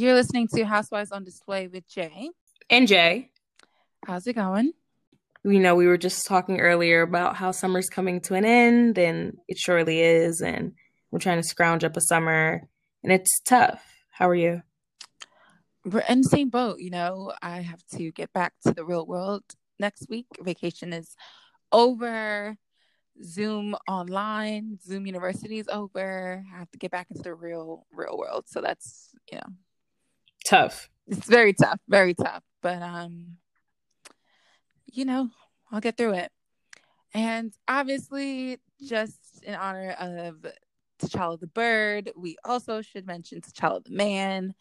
You're listening to Housewives on Display with Jay. And Jay. How's it going? You know, we were just talking earlier about how summer's coming to an end, and it surely is. And we're trying to scrounge up a summer, and it's tough. How are you? We're in the same boat. You know, I have to get back to the real world next week. Vacation is over. Zoom online, Zoom University is over. I have to get back into the real, real world. So that's, you know, tough. It's very tough, very tough. But um, you know, I'll get through it. And obviously, just in honor of T'Challa the bird, we also should mention T'Challa the man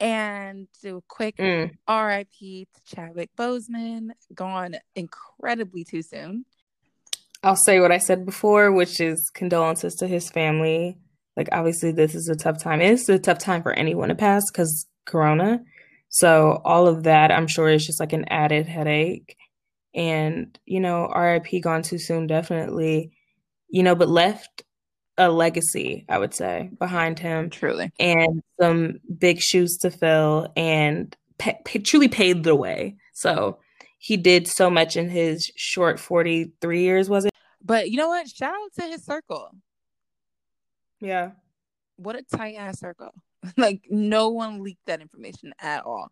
and do a quick mm. RIP to Chadwick Boseman, gone incredibly too soon. I'll say what I said before, which is condolences to his family. Like, obviously, this is a tough time. It's a tough time for anyone to pass because Corona. So, all of that, I'm sure, is just like an added headache. And, you know, RIP gone too soon, definitely, you know, but left a legacy, I would say, behind him. Truly. And some big shoes to fill and pa- truly paved the way. So, he did so much in his short 43 years, was it? But you know what? Shout out to his circle. Yeah. What a tight ass circle. like no one leaked that information at all.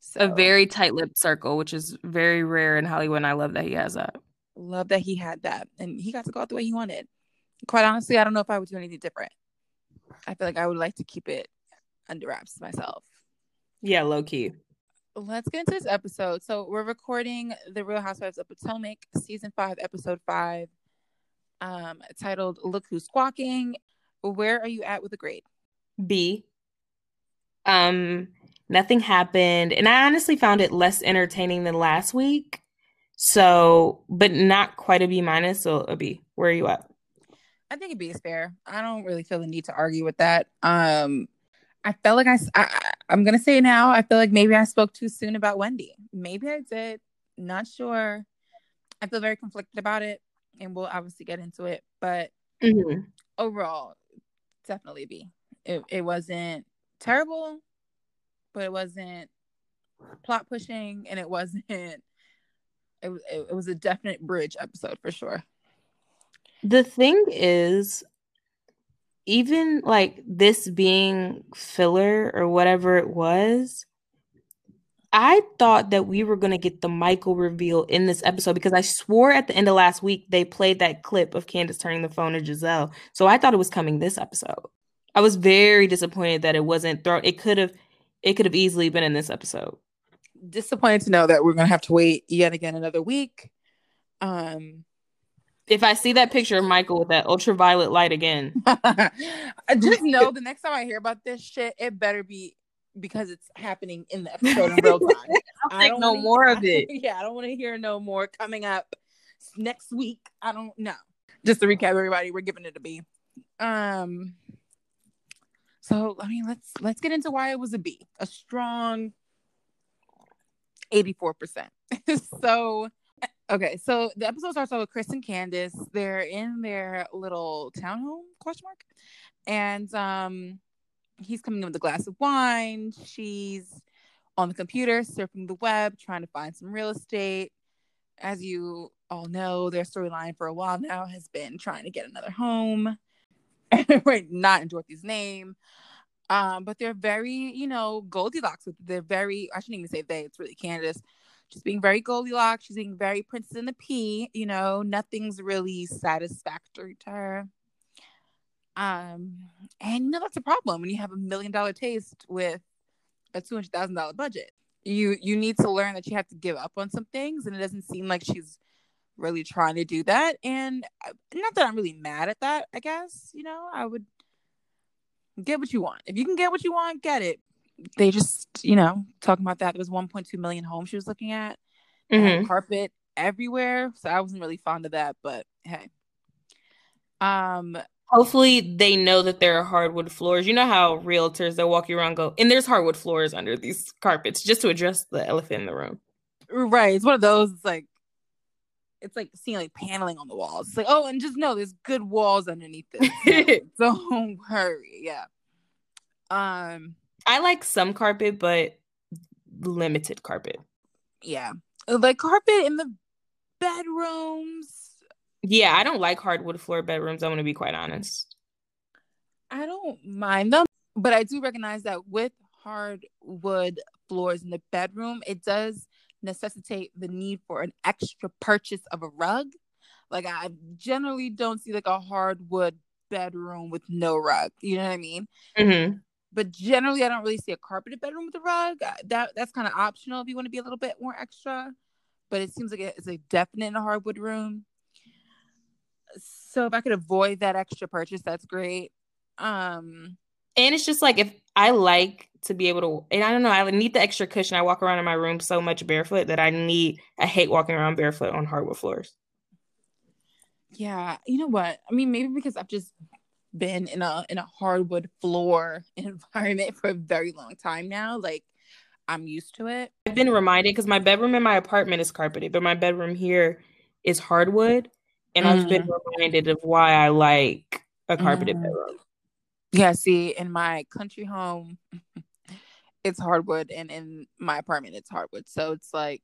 So, a very tight-lipped circle, which is very rare in Hollywood. And I love that he has that. Love that he had that, and he got to go out the way he wanted. Quite honestly, I don't know if I would do anything different. I feel like I would like to keep it under wraps myself. Yeah, low key. Let's get into this episode. So we're recording The Real Housewives of Potomac, season five, episode five, um, titled "Look Who's Squawking." Where are you at with the grade? B. Um, nothing happened, and I honestly found it less entertaining than last week. So, but not quite a B minus, so a B. Where are you at? I think a B is fair. I don't really feel the need to argue with that. Um, I felt like I, I I'm gonna say now. I feel like maybe I spoke too soon about Wendy. Maybe I did. Not sure. I feel very conflicted about it, and we'll obviously get into it. But mm-hmm. overall, definitely B. It it wasn't terrible, but it wasn't plot pushing, and it wasn't. It, it, it was a definite bridge episode for sure. The thing is, even like this being filler or whatever it was, I thought that we were going to get the Michael reveal in this episode because I swore at the end of last week they played that clip of Candace turning the phone to Gizelle. So I thought it was coming this episode. I was very disappointed that it wasn't thrown. It could have, it could have easily been in this episode. Disappointed to know that we're gonna have to wait yet again another week. Um, if I see that picture of Michael with that ultraviolet light again, I just know the next time I hear about this shit, it better be because it's happening in the episode in real time. I don't know more of it. Yeah, I don't want to hear no more coming up next week. I don't know. Just to recap, everybody, we're giving it a B. Um, so I mean, let's let's get into why it was a B, a strong eighty-four percent. so, okay, so the episode starts off with Chris and Candace. They're in their little townhome question mark, and um, he's coming in with a glass of wine. She's on the computer surfing the web, trying to find some real estate. As you all know, their storyline for a while now has been trying to get another home. right, not in Dorothy's name. Um, but they're very, you know, Goldilocks. They're very, I shouldn't even say they, it's really Candace. She's being very Goldilocks. She's being very Princess in the Pea. You know, nothing's really satisfactory to her. Um, and you know, that's a problem when you have a million dollar taste with a two hundred thousand dollar budget. You you need to learn that you have to give up on some things, and it doesn't seem like she's really trying to do that. And uh, not that I'm really mad at that, I guess, you know, I would get what you want. If you can get what you want, get it. They just, you know, talking about that. There was 1.2 million homes she was looking at, mm-hmm. carpet everywhere. So I wasn't really fond of that, but hey. Um, hopefully they know that there are hardwood floors. You know how realtors that walk you around go, and there's hardwood floors under these carpets just to address the elephant in the room. Right. It's one of those. It's like it's like seeing like paneling on the walls. It's like, oh, and just know there's good walls underneath this. So don't worry. Yeah. Um I like some carpet, but limited carpet. Yeah. Like carpet in the bedrooms. Yeah, I don't like hardwood floor bedrooms. I'm going to be quite honest. I don't mind them, but I do recognize that with hardwood floors in the bedroom, it does necessitate the need for an extra purchase of a rug. Like I generally don't see like a hardwood bedroom with no rug. You know what I mean? Mm-hmm. But generally, I don't really see a carpeted bedroom with a rug. That that's kind of optional if you want to be a little bit more extra. But it seems like it's a definite in a hardwood room. So if I could avoid that extra purchase, that's great. Um, and it's just like if I like to be able to, and I don't know, I need the extra cushion. I walk around in my room so much barefoot that I need. I hate walking around barefoot on hardwood floors. Yeah, you know what? I mean, maybe because I've just been in a in a hardwood floor environment for a very long time now. Like I'm used to it. I've been reminded because my bedroom in my apartment is carpeted, but my bedroom here is hardwood. And mm. I've been mm. reminded of why I like a carpeted mm. bedroom. Yeah, see, in my country home, it's hardwood, and in my apartment, it's hardwood. So it's like,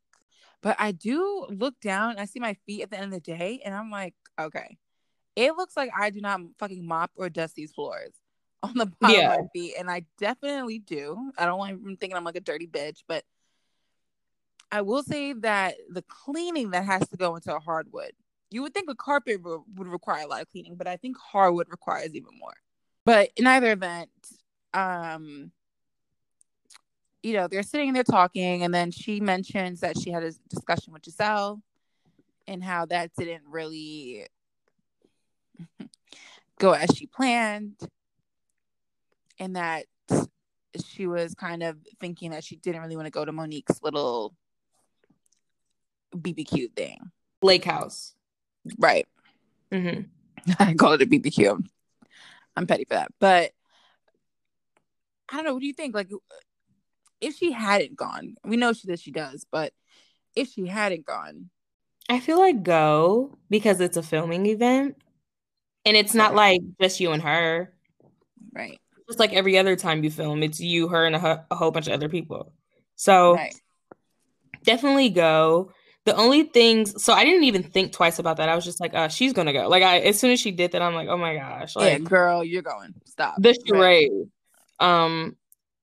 but I do look down, I see my feet at the end of the day, and I'm like, okay, it looks like I do not fucking mop or dust these floors on the bottom yeah. of my feet, and I definitely do. I don't want even thinking I'm like a dirty bitch, but I will say that the cleaning that has to go into a hardwood, you would think a carpet re- would require a lot of cleaning, but I think hardwood requires even more. But in either event, um, you know, they're sitting there talking, and then she mentions that she had a discussion with Gizelle and how that didn't really go as she planned and that she was kind of thinking that she didn't really want to go to Monique's little BBQ thing. Lake house. Right. Mm-hmm. I call it a BBQ. I'm petty for that. But I don't know. What do you think? Like, if she hadn't gone, we know she that she does, but if she hadn't gone, I feel like go because it's a filming event. And it's not like just you and her. Right. Just like every other time you film, it's you, her, and a, a whole bunch of other people. So right. definitely go. The only things, so I didn't even think twice about that. I was just like, uh, she's gonna go. Like, I as soon as she did that, I'm like, oh my gosh, like, yeah, girl, you're going. Stop the charade. Right. Um,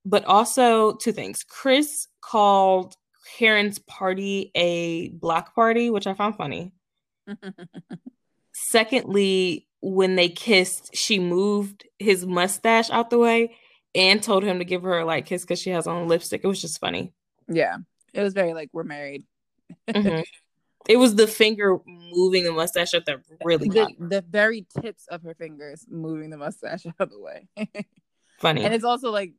but also two things. Chris called Karen's party a block party, which I found funny. Secondly, when they kissed, she moved his mustache out the way and told him to give her a like kiss because she has on lipstick. It was just funny. Yeah, it was very like we're married. Mm-hmm. It was the finger moving the mustache at the really the, the, very tips of her fingers moving the mustache out of the way. funny, and it's also like,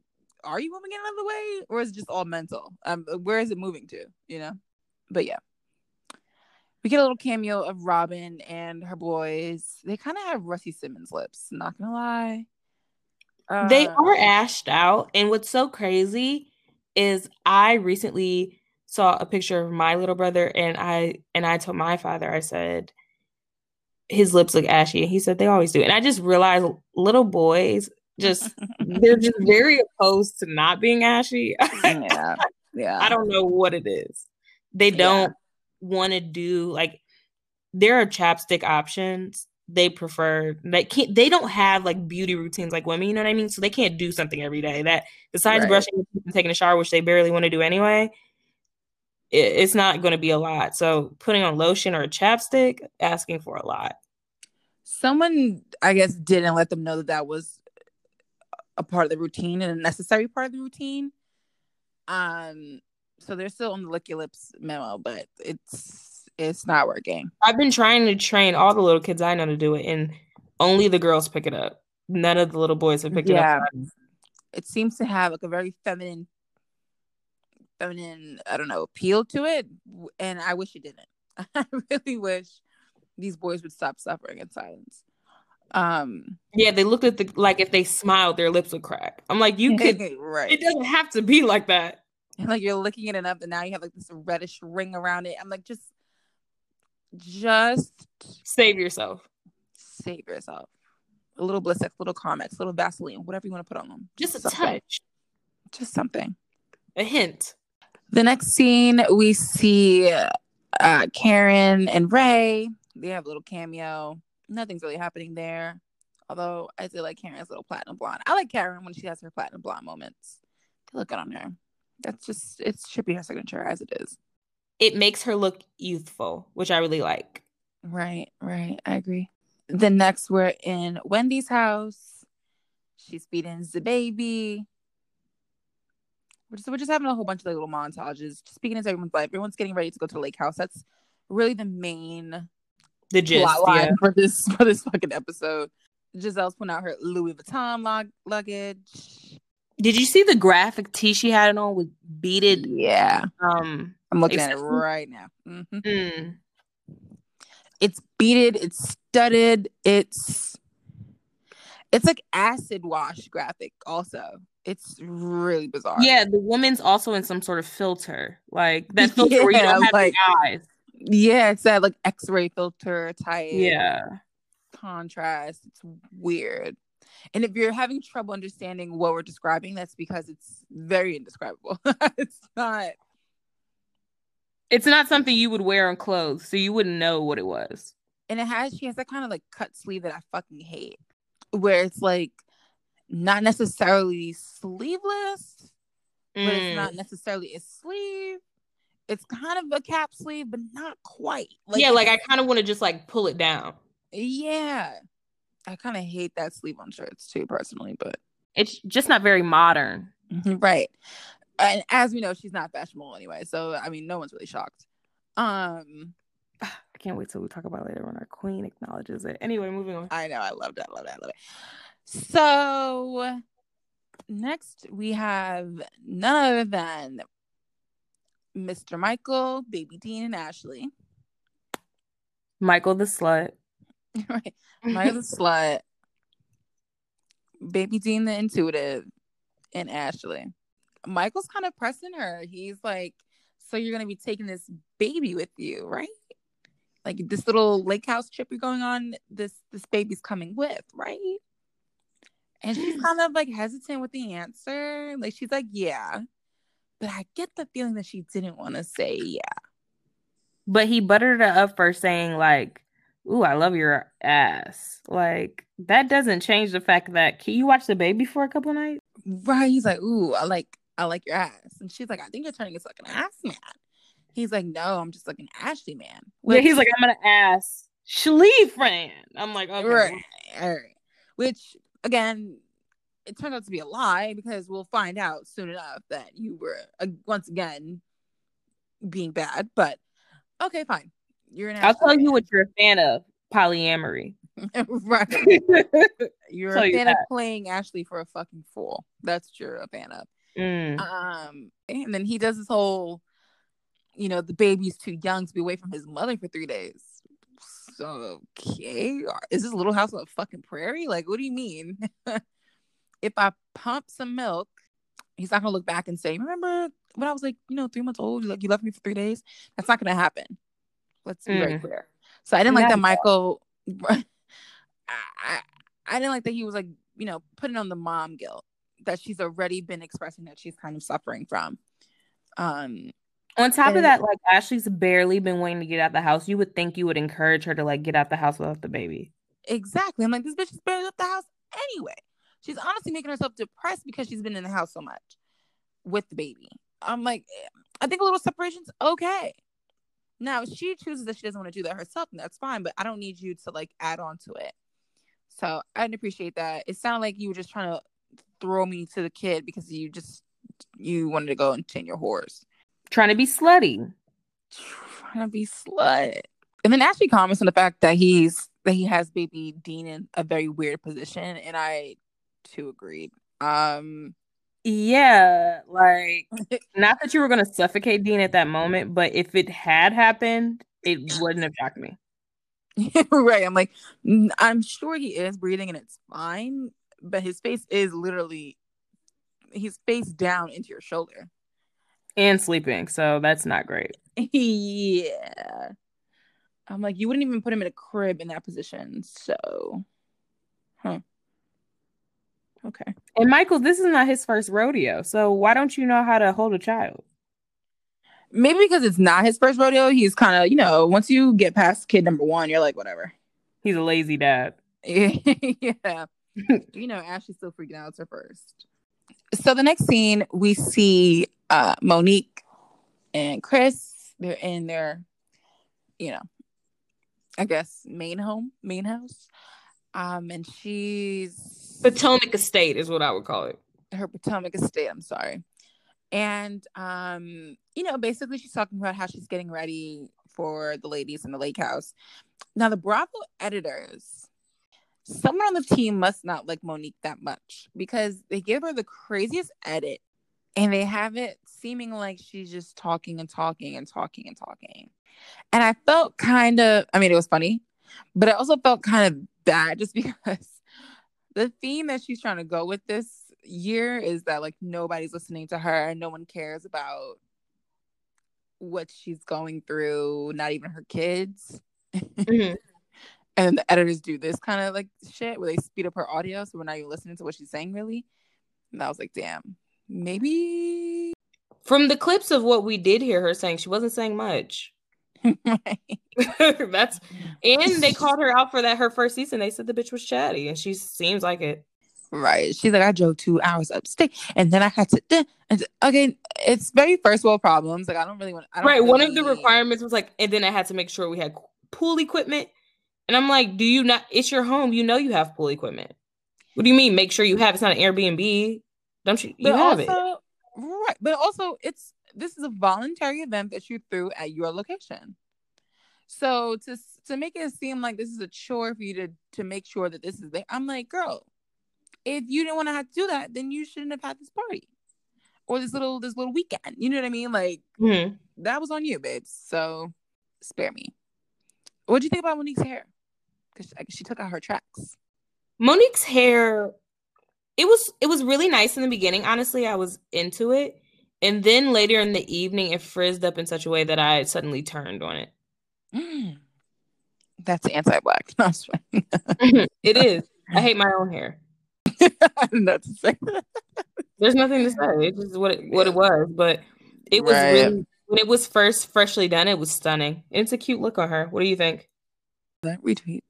are you moving it out of the way, or is it just all mental? Um, where is it moving to? You know, but yeah we get a little cameo of Robyn and her boys. They kind of have Rusty Simmons lips, not gonna lie. Uh, they are ashed out. And what's so crazy is I recently saw a picture of my little brother and I and I told my father, I said, his lips look ashy. And he said they always do. And I just realized little boys just they're just very opposed to not being ashy. yeah. Yeah. I don't know what it is. They don't want to do like there are chapstick options they prefer they can't they don't have like beauty routines like women you know what i mean so they can't do something every day that besides right. brushing and taking a shower which they barely want to do anyway it, it's not going to be a lot so putting on lotion or a chapstick asking for a lot someone i guess didn't let them know that that was a part of the routine and a necessary part of the routine um so they're still on the lick your lips memo, but it's it's not working. I've been trying to train all the little kids I know to do it, and only the girls pick it up. None of the little boys have picked yeah. it up. It seems to have like a very feminine, feminine, I don't know, appeal to it, and I wish it didn't. I really wish these boys would stop suffering in silence. Um, yeah, they looked at the like if they smiled, their lips would crack. I'm like, you could, right? It doesn't have to be like that and like you're licking it enough and now you have like this reddish ring around it. I'm like, just just save yourself. Save yourself. A little Blistex, little Carmex, little Vaseline, whatever you want to put on them. Just a touch. Just something. A hint. The next scene, we see uh, Karen and Ray. They have a little cameo. Nothing's really happening there. Although I do like Karen's little platinum blonde. I like Karen when she has her platinum blonde moments. They look good on her. That's just it should be her signature as it is. It makes her look youthful, which I really like. Right, right. I agree. Then next we're in Wendy's house. She's feeding the baby. We're just, we're just having a whole bunch of like little montages, just speaking into everyone's life. Everyone's getting ready to go to the lake house. That's really the main The gist. plot line Yeah. for this for this fucking episode. Gizelle's putting out her Louis Vuitton lug- luggage. Did you see the graphic tee she had it on with beaded Yeah, um I'm looking at it right now. Mhm. mm, It's beaded. It's studded. It's it's like acid wash graphic. Also, it's really bizarre. Yeah, the woman's also in some sort of filter. Like that filter where you Yeah, don't have like- eyes. yeah. It's that like X-ray filter type. Yeah. contrast. It's weird. And if you're having trouble understanding what we're describing, that's because it's very indescribable. it's not. It's not something you would wear on clothes, so you wouldn't know what it was. And it has, she has that kind of like cut sleeve that I fucking hate, where it's like not necessarily sleeveless, but it's Mm. not necessarily a sleeve. It's kind of a cap sleeve, but not quite. Like, yeah, like I kind of want to just like pull it down. yeah. I kind of hate that sleeve on shirts too, personally, but It's just not very modern. right. And as we know, she's not fashionable anyway. So I mean, no one's really shocked. Um, I can't wait till we talk about later when our queen acknowledges it. Anyway, moving on. I know, I love that, love that, love it. So next we have none other than Mr. Michael, Baby Dean, and Ashley. Michael the slut. right. Michael the slut, Baby Dean the intuitive, and Ashley. Michael's kind of pressing her. He's like, "So you're gonna be taking this baby with you, right? Like this little lake house trip you're going on. This this baby's coming with, right?" And she's kind of like hesitant with the answer. Like she's like, "Yeah," but I get the feeling that she didn't want to say yeah. But he buttered her up first saying like, "Ooh, I love your ass." Like that doesn't change the fact that can you watch the baby for a couple nights? Right. He's like, ooh, I like I like your ass. And she's like, I think you're turning into like an ass man. He's like, no, I'm just like an Ashley man. Yeah, he's like, "I'm gonna ask Shlee friend." I'm like, okay. right, all right. Which again, it turns out to be a lie because we'll find out soon enough that you were uh, once again being bad. But okay, fine. You're an I'll tell you what you're a fan of: polyamory. right. You're a you fan of playing Ashley for a fucking fool. That's what you're a fan of. Mm. Um, and then he does this whole, you know, the baby's too young to be away from his mother for three days. So okay, is this Little House on a fucking prairie? Like, what do you mean? if I pump some milk, he's not gonna look back and say, "Remember when I was like, you know, three months old? You like you left me for three days." That's not gonna happen. Let's be very Mm. clear. So I didn't like that. Michael. I, I I didn't like that he was like, you know, putting on the mom guilt that she's already been expressing that she's kind of suffering from. Um, On top of that, like Ashley's barely been waiting to get out the house. You would think you would encourage her to like get out the house without the baby. exactly. I'm like, this bitch is barely left the house anyway. She's honestly making herself depressed because she's been in the house so much with the baby. I'm like, I think a little separation's okay. Now, she chooses that she doesn't want to do that herself, and that's fine, but I don't need you to like add on to it. So I didn't appreciate that. It sounded like you were just trying to throw me to the kid because you just you wanted to go and chain your horse. Trying to be slutty. trying to be slut. And then Ashley comments on the fact that he's that he has baby Dean in a very weird position, and I too agreed. Um, Yeah, like not that you were gonna suffocate Dean at that moment, but if it had happened, it wouldn't have shocked me. right. I'm like, I'm sure he is breathing and it's fine, but his face is literally he's face down into your shoulder. And sleeping, so that's not great. yeah. I'm like, you wouldn't even put him in a crib in that position. So, huh. Okay. And Michael, this is not his first rodeo. So why don't you know how to hold a child? Maybe because it's not his first rodeo. He's kind of, you know, once you get past kid number one, you're like, whatever. He's a lazy dad. yeah. you know, Ashley's still freaking out. It's her first. So the next scene, we see uh, Monique and Chris. They're in their, you know, I guess main home, main house. Um, and she's Potomac Estate is what I would call it. Her Potomac Estate. I'm sorry. And um, you know, basically she's talking about how she's getting ready for the ladies in the lake house. Now the Bravo editors, someone on the team must not like Monique that much because they give her the craziest edit and they have it seeming like she's just talking and talking and talking and talking. And I felt kind of, I mean, it was funny, but I also felt kind of bad just because the theme that she's trying to go with this year is that like nobody's listening to her, and no one cares about what she's going through, not even her kids. Mm-hmm. And the editors do this kind of like shit where they speed up her audio so we're not even listening to what she's saying really. And I was like, damn, maybe from the clips of what we did hear her saying, she wasn't saying much. That's and they called her out for that her first season. They said the bitch was chatty, and she seems like it. Right. She's like, I drove two hours upstate, and then I had to. And okay, it's very first world problems. Like I don't really want. I don't right. Really... One of the requirements was like, and then I had to make sure we had pool equipment. And I'm like, do you not? It's your home. You know you have pool equipment. What do you mean? Make sure you have. It's not an Airbnb. Don't you? You but have also, it. Right. But also, it's this is a voluntary event that you threw at your location. So to to make it seem like this is a chore for you to to make sure that this is there, I'm like, girl, if you didn't want to have to do that, then you shouldn't have had this party or this little this little weekend. You know what I mean? Like mm-hmm. that was on you, babes. So spare me. What do you think about Monique's hair? Because she, she took out her tracks. Monique's hair, it was it was really nice in the beginning. Honestly, I was into it, and then later in the evening, it frizzed up in such a way that I suddenly turned on it. Mm. That's anti-black. it is. I hate my own hair. I didn't know to say There's nothing to say. It's just what it, what it was, but it was right. really when it was first freshly done. It was stunning. It's a cute look on her. What do you think? That retweet.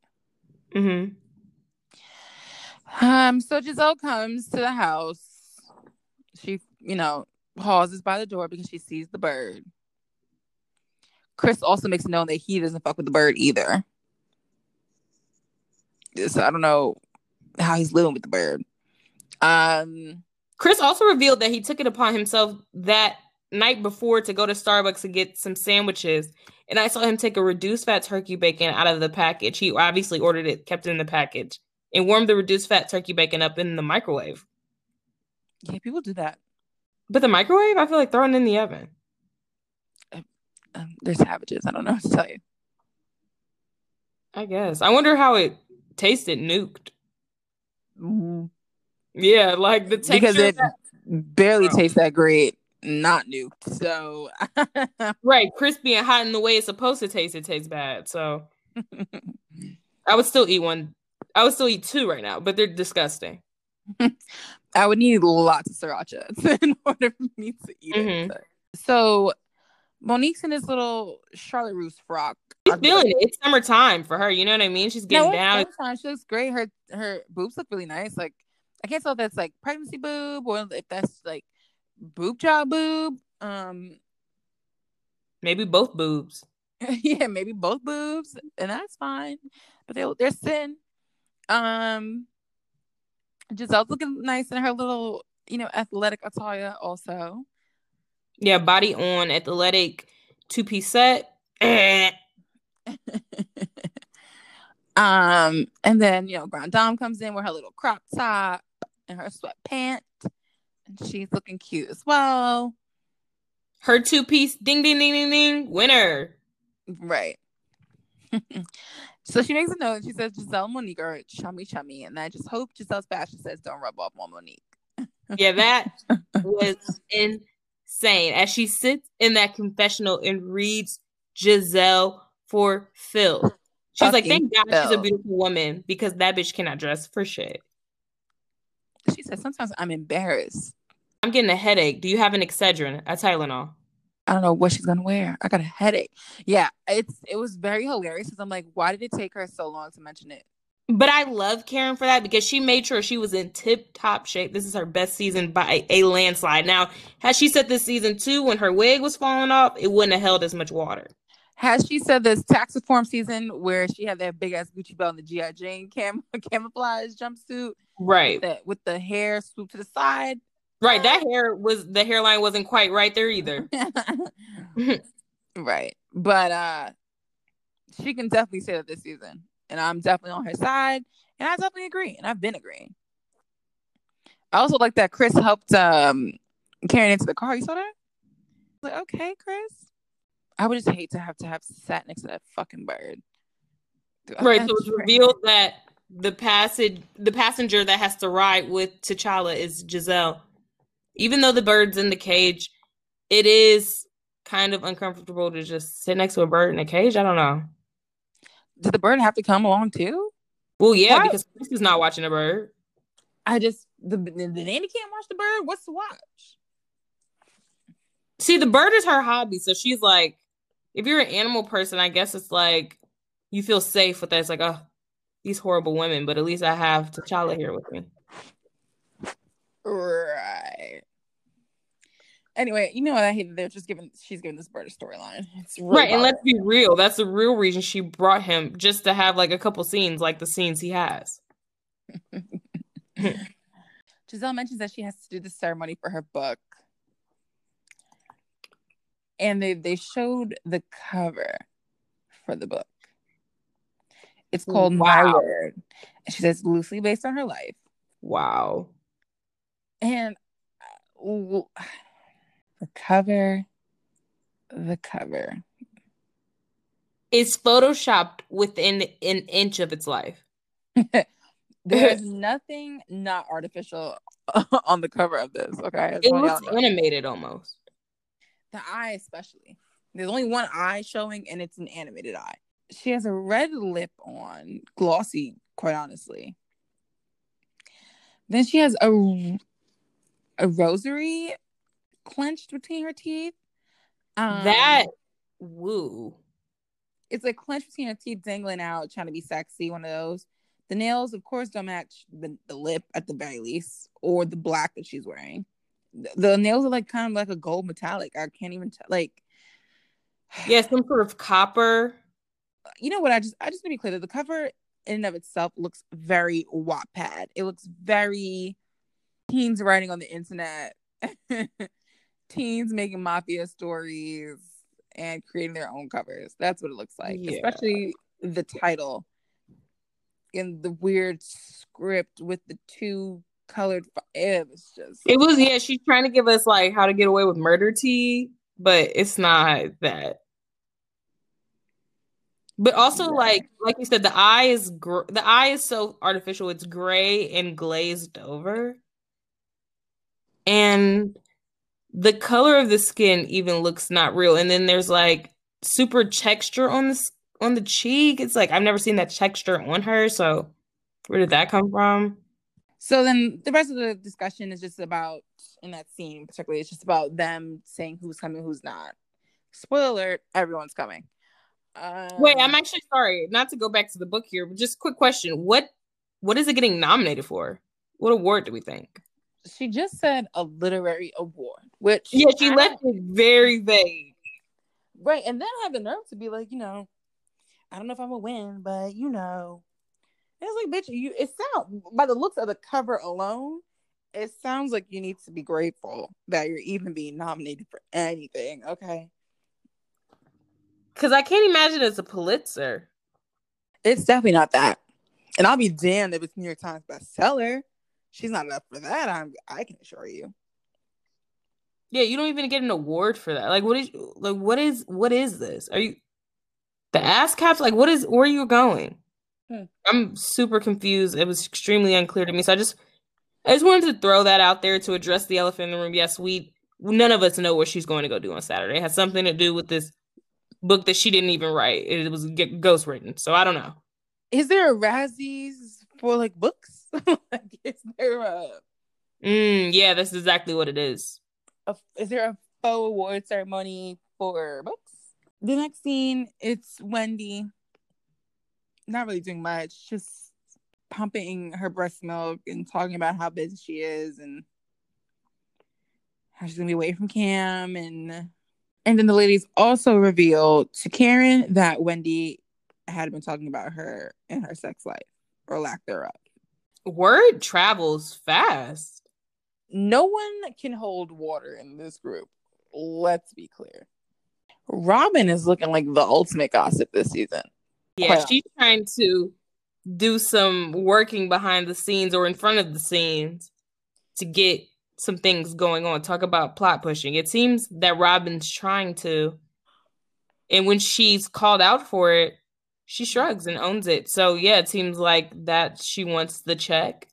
Mm-hmm. Um. So Gizelle comes to the house. She, you know, pauses by the door because she sees the bird. Chris also makes it known that he doesn't fuck with the bird either. So I don't know how he's living with the bird. Um, Chris also revealed that he took it upon himself that night before to go to Starbucks and get some sandwiches. And I saw him take a reduced fat turkey bacon out of the package. He obviously ordered it, kept it in the package, and warmed the reduced fat turkey bacon up in the microwave. Yeah, people do that. But the microwave, I feel like throwing in the oven um, they're savages. I don't know what to tell you. I guess. I wonder how it tasted nuked. Mm-hmm. Yeah, like the texture because it that- barely oh. tastes that great not nuked. So right, crispy and hot in the way it's supposed to taste. It tastes bad. So I would still eat one. I would still eat two right now, but they're disgusting. I would need lots of sriracha in order for me to eat mm-hmm. it. So Monique's in this little Charlotte Russe frock. She's feeling it. It's summertime for her. You know what I mean? She's getting no, down. Summertime. She looks great. Her her boobs look really nice. Like I can't tell if that's like pregnancy boob or if that's like boob job boob. Um, maybe both boobs. yeah, maybe both boobs, and that's fine. But they they're thin. Um, Gizelle's looking nice in her little you know athletic attire also. Yeah, body on athletic two piece set. um, and then you know, Grand Dame comes in with her little crop top and her sweatpants, and she's looking cute as well. Her two piece ding ding ding ding ding winner. Right. so she makes a note. and She says Gizelle and Monique are chummy chummy, and I just hope Gizelle's fashion says don't rub off on Monique. yeah, that was insane. as she sits in that confessional and reads Gizelle for Phil. She's Fucking like, thank God Phil. she's a beautiful woman because that bitch cannot dress for shit. She said, sometimes I'm embarrassed. I'm getting a headache. Do you have an Excedrin, a Tylenol? I don't know what she's gonna wear. I got a headache. Yeah, it's it was very hilarious because I'm like, why did it take her so long to mention it? But I love Karen for that because she made sure she was in tip top shape. This is her best season by a landslide. Now, had she said this season two when her wig was falling off, it wouldn't have held as much water. Has she said this tax reform season where she had that big ass Gucci belt and the GI Jane cam- camouflage jumpsuit, right? With the, with the hair swooped to the side, right? That hair was the hairline wasn't quite right there either, right? But uh, she can definitely say that this season and I'm definitely on her side. And I definitely agree. And I've been agreeing. I also like that Chris helped um Karen into the car. You saw that? Like, okay, Chris. I would just hate to have to have sat next to that fucking bird. Right. So it's revealed that the passage the passenger that has to ride with T'Challa is Gizelle. Even though the bird's in the cage, it is kind of uncomfortable to just sit next to a bird in a cage. I don't know did the bird have to come along too? Well, yeah, what? because Chris is not watching a bird. I just the the nanny can't watch the bird. What's to watch? See, the bird is her hobby, so she's like, if you're an animal person, I guess it's like you feel safe with that. It's like, oh, these horrible women, but at least I have T'Challa here with me. Right. Anyway, you know what I hate? That they're just giving she's giving this bird a storyline. Really right, and let's be real. That's the real reason she brought him just to have like a couple scenes, like the scenes he has. Gizelle mentions that she has to do the ceremony for her book. And they they showed the cover for the book. It's called wow. My Word. And she says loosely based on her life. Wow. And uh, the cover. The cover. Is photoshopped within an inch of its life. There's nothing not artificial on the cover of this. Okay, it looks animated almost. The eye, especially. There's only one eye showing, and it's an animated eye. She has a red lip on, glossy, quite honestly. Then she has a a rosary clenched between her teeth. Um, that woo. It's like clenched between her teeth, dangling out, trying to be sexy. One of those. The nails, of course, don't match the, the lip at the very least, or the black that she's wearing. The, the nails are like kind of like a gold metallic. I can't even tell. Like, yeah, some sort of copper. You know what? I just I just to be clear that the cover in and of itself looks very Wattpad. It looks very teens writing on the internet. teens making mafia stories and creating their own covers. That's what it looks like, yeah. especially the title in the weird script with the two colored. It was just. It was yeah. She's trying to give us like how to get away with murder tea, but it's not that. But also, yeah. like like you said, the eye is gr- the eye is so artificial. It's gray and glazed over, and the color of the skin even looks not real. And then there's like super texture on the on the cheek. It's like I've never seen that texture on her. So where did that come from? So then the rest of the discussion is just about in that scene, particularly, it's just about them saying who's coming, who's not. Spoiler alert, everyone's coming. Um, Wait, I'm actually sorry, not to go back to the book here, but just quick question. What what is it getting nominated for? What award do we think? She just said a literary award, which yeah, she I left it very vague. Right, and then I have the nerve to be like, you know, I don't know if I'm gonna win, but you know, it's like, bitch, you. It sounds by the looks of the cover alone, it sounds like you need to be grateful that you're even being nominated for anything. Okay, because I can't imagine it's a Pulitzer. It's definitely not that, and I'll be damned if it's New York Times bestseller she's not enough for that. I'm I can assure you. Yeah, you don't even get an award for that. Like, what is like what is what is this? Are you the ASCAPs? Like, what is where are you going? Hmm. I'm super confused. It was extremely unclear to me. So I just I just wanted to throw that out there to address the elephant in the room. Yes, we none of us know what she's going to go do on Saturday. It has something to do with this book that she didn't even write. It was ghost written. So I don't know. Is there a Razzies for like books? like, is there a Mm, yeah, that's exactly what it is. A, is there a faux award ceremony for books? The next scene, it's Wendy. Not really doing much, just pumping her breast milk and talking about how busy she is and how she's gonna be away from Cam and and then the ladies also revealed to Karen that Wendy had been talking about her and her sex life or lack thereof. Word travels fast. No one can hold water in this group. Let's be clear. Robyn is looking like the ultimate gossip this season. Yeah, Quite she's trying to do some working behind the scenes or in front of the scenes to get some things going on. Talk about plot pushing. It seems that Robyn's trying to. And when she's called out for it, she shrugs and owns it. So yeah, it seems like that she wants the check.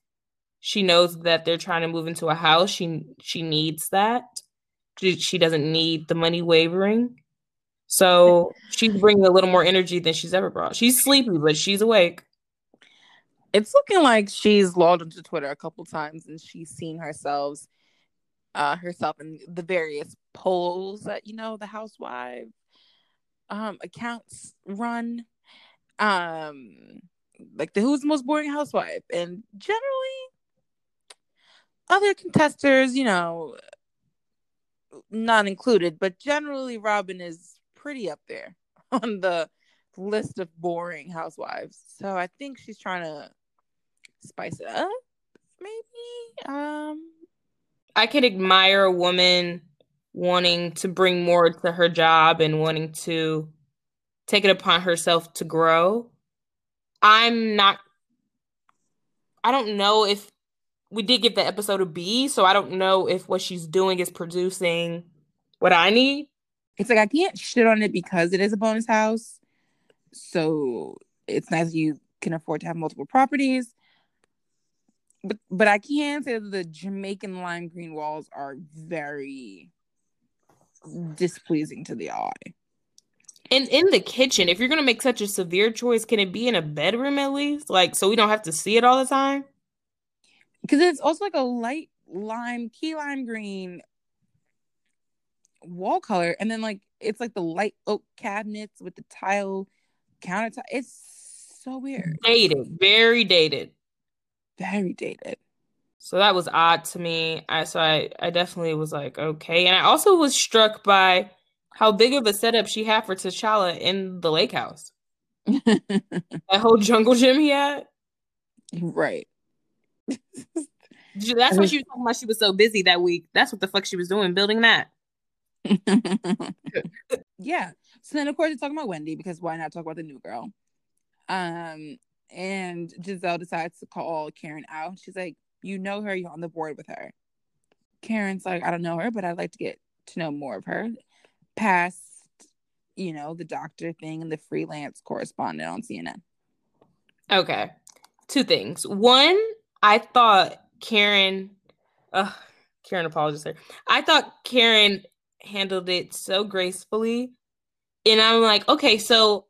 She knows that they're trying to move into a house. She she needs that. She, doesn't need the money wavering. So she's bringing a little more energy than she's ever brought. She's sleepy, but she's awake. It's looking like she's logged into Twitter a couple times and she's seen herself uh herself in the various polls that you know the housewife um accounts run um like the who's the most boring housewife? And generally other contestants you know not included but generally Robyn is pretty up there on the list of boring housewives. So i think she's trying to spice it up maybe? Um i could admire a woman wanting to bring more to her job and wanting to take it upon herself to grow. I'm not I don't know if we did give the episode a B, so I don't know if what she's doing is producing what I need. It's like I can't shit on it because it is a bonus house. So it's nice you can afford to have multiple properties. But but I can say that the Jamaican lime green walls are very displeasing to the eye. And in the kitchen, if you're gonna make such a severe choice, can it be in a bedroom at least? Like so we don't have to see it all the time? Because it's also like a light lime, key lime green wall color, and then like it's like the light oak cabinets with the tile countertop. It's so weird. Dated, very dated. Very dated. So that was odd to me. I so I, I definitely was like, okay. And I also was struck by how big of a setup she had for T'Challa in the lake house. that whole jungle gym he had. Right. That's what she was talking about. She was so busy that week. That's what the fuck she was doing, building that. yeah. So then, of course, you're talking about Wendy because why not talk about the new girl? Um, and Gizelle decides to call Karen out. She's like, "You know her. You're on the board with her." Karen's like, "I don't know her, but I'd like to get to know more of her." Past, you know, the doctor thing and the freelance correspondent on CNN. Okay. Two things. One, I thought Karen, uh, Karen apologized there. I thought Karen handled it so gracefully. And I'm like, okay, so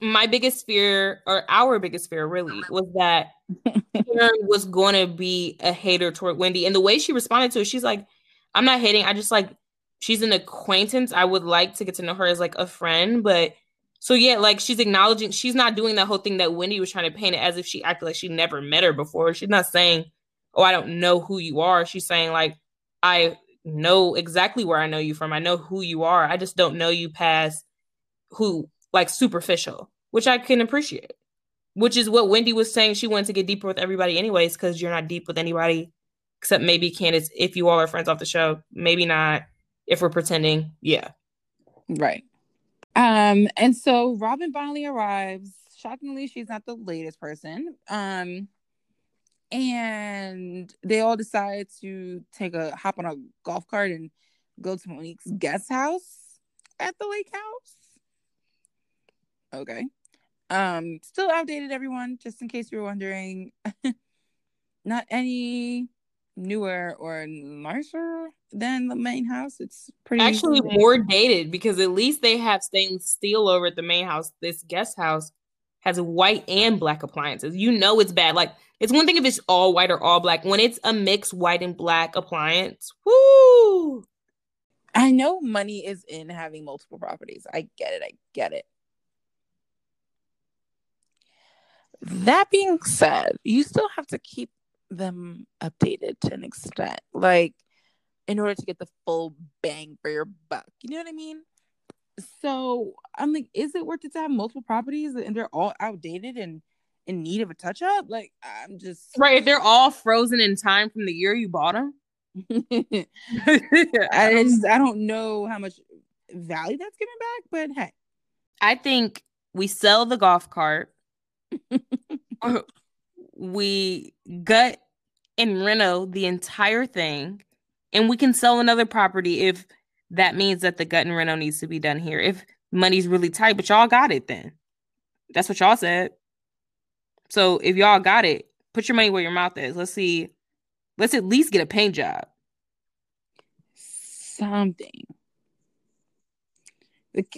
my biggest fear, or our biggest fear really, was that Karen was going to be a hater toward Wendy. And the way she responded to it, she's like, I'm not hating. I just like she's an acquaintance. I would like to get to know her as like a friend, but so yeah, like she's acknowledging she's not doing that whole thing that Wendy was trying to paint it as if she acted like she never met her before. She's not saying, "Oh, I don't know who you are." She's saying like, "I know exactly where I know you from. I know who you are. I just don't know you past who like superficial," which I can appreciate. Which is what Wendy was saying. She wanted to get deeper with everybody, anyways, because you're not deep with anybody except maybe Candace if you all are friends off the show. Maybe not if we're pretending, yeah. Right. Um, and so Robyn finally arrives. Shockingly, she's not the latest person. Um, and they all decide to take a hop on a golf cart and go to Monique's guest house at the lake house. Okay. Um, still outdated, everyone, just in case you were wondering. not any newer or nicer than the main house. It's pretty actually more dated because at least they have stainless steel over at the main house. This guest house has white and black appliances. You know it's bad. Like it's one thing if it's all white or all black. When it's a mix white and black appliance, whoo! I know money is in having multiple properties. I get it. I get it. That being said, you still have to keep them updated to an extent. Like in order to get the full bang for your buck. You know what I mean? So I'm like, is it worth it to have multiple properties and they're all outdated and in need of a touch up? Like, I'm just right. If they're all frozen in time from the year you bought them, I just I don't know how much value that's giving back, but hey, I think we sell the golf cart. we gut and reno the entire thing, and we can sell another property if that means that the gut and reno needs to be done here. If money's really tight, but y'all got it then. That's what y'all said. So if y'all got it, put your money where your mouth is. Let's see. Let's at least get a paint job. Something.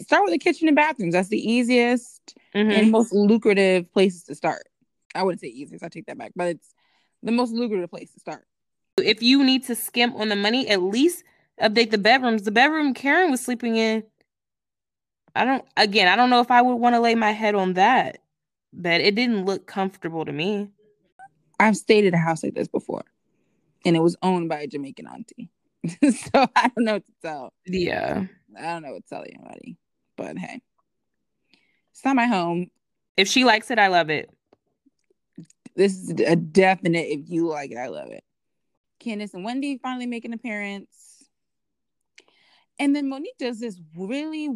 Start with the kitchen and bathrooms. That's the easiest mm-hmm. and most lucrative places to start. I wouldn't say easiest. I take that back, but it's the most lucrative place to start. If you need to skimp on the money, at least update the bedrooms. The bedroom Karen was sleeping in. I don't. Again, I don't know if I would want to lay my head on that bed. It didn't look comfortable to me. I've stayed at a house like this before, and it was owned by a Jamaican auntie. so I don't know what to tell. Yeah, I don't know what to tell anybody. But hey, it's not my home. If she likes it, I love it. This is a definite. If you like it, I love it. Candiace and Wendy finally make an appearance. And then Monique does this really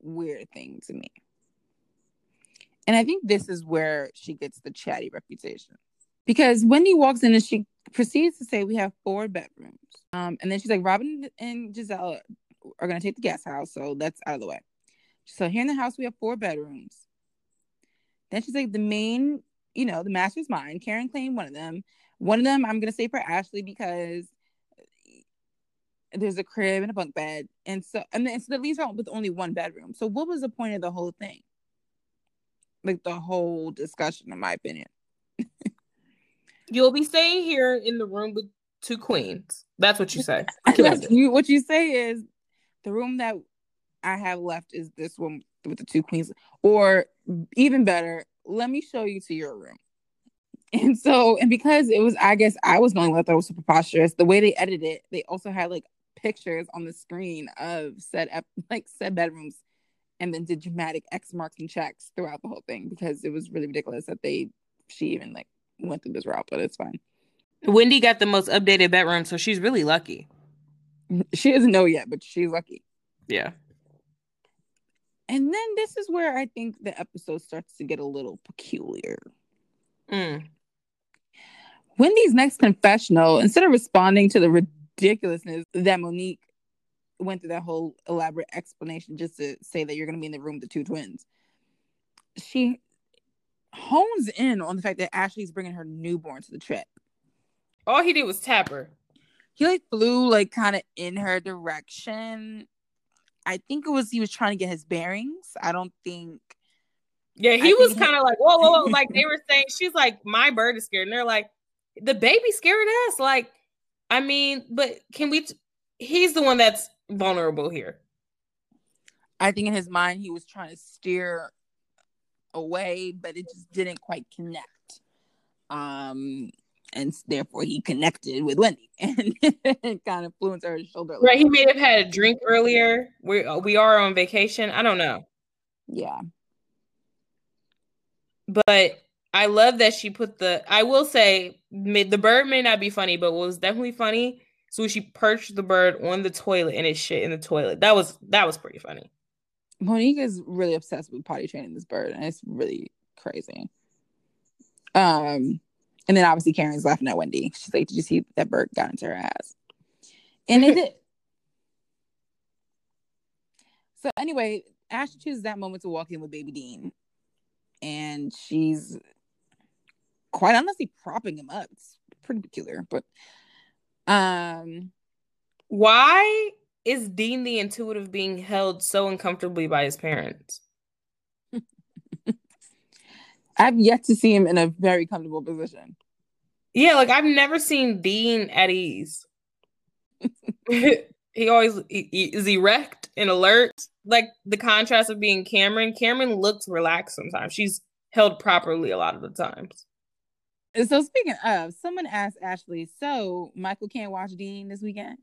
weird thing to me. And I think this is where she gets the chatty reputation. Because Wendy walks in and she proceeds to say, We have four bedrooms. Um, and then she's like, Robyn and Gizelle are going to take the guest house. So that's out of the way. So here in the house, we have four bedrooms. Then she's like, The main, you know, the master's mind. Karen claimed one of them. One of them I'm going to say for Ashley because eh, there's a crib and a bunk bed. And so, and then so the leaves out with only one bedroom. So what was the point of the whole thing? Like the whole discussion, in my opinion. You'll be staying here in the room with two queens. That's what you say. you, what you say is the room that I have left is this one with the two queens. Or even better, let me show you to your room. And so, and because it was, I guess I was the only one that was super preposterous. The way they edited it, they also had like pictures on the screen of said like said bedrooms, and then did dramatic X marks and checks throughout the whole thing because it was really ridiculous that they she even like went through this route. But it's fine. Wendy got the most updated bedroom, so she's really lucky. She doesn't know yet, but she's lucky. Yeah. And then this is where I think the episode starts to get a little peculiar. Mm. Wendy's next confessional, instead of responding to the ridiculousness that Monique went through that whole elaborate explanation just to say that you're going to be in the room with the two twins, she hones in on the fact that Ashley's bringing her newborn to the trip. All he did was tap her. He like flew like kind of in her direction. I think it was he was trying to get his bearings. I don't think. Yeah, he I was kind of like whoa, whoa, whoa. like they were saying, she's like, my bird is scared, and they're like, the baby scared us. Like, I mean, but can we? T- he's the one that's vulnerable here. I think in his mind he was trying to steer away, but it just didn't quite connect. Um, and therefore he connected with Wendy and kind of flew into her shoulder. Right, he may have had a drink earlier. We we are on vacation. I don't know. Yeah, but I love that she put the. I will say the bird may not be funny, but what was definitely funny. So she perched the bird on the toilet and it shit in the toilet. That was that was pretty funny. Monique is really obsessed with potty training this bird, and it's really crazy. Um, and then obviously Karen's laughing at Wendy. She's like, "Did you see that bird got into her ass?" And it did. So anyway, Ashley chooses that moment to walk in with Baby Dean, and she's quite honestly propping him up. It's pretty peculiar, but um, why is Dean the intuitive being held so uncomfortably by his parents? I've yet to see him in a very comfortable position. Yeah, like I've never seen Dean at ease. he always he, he is erect and alert. Like the contrast of being Cameron. Cameron looks relaxed sometimes. She's held properly a lot of the times. So speaking of, someone asked Ashley, so Michael can't watch Dean this weekend?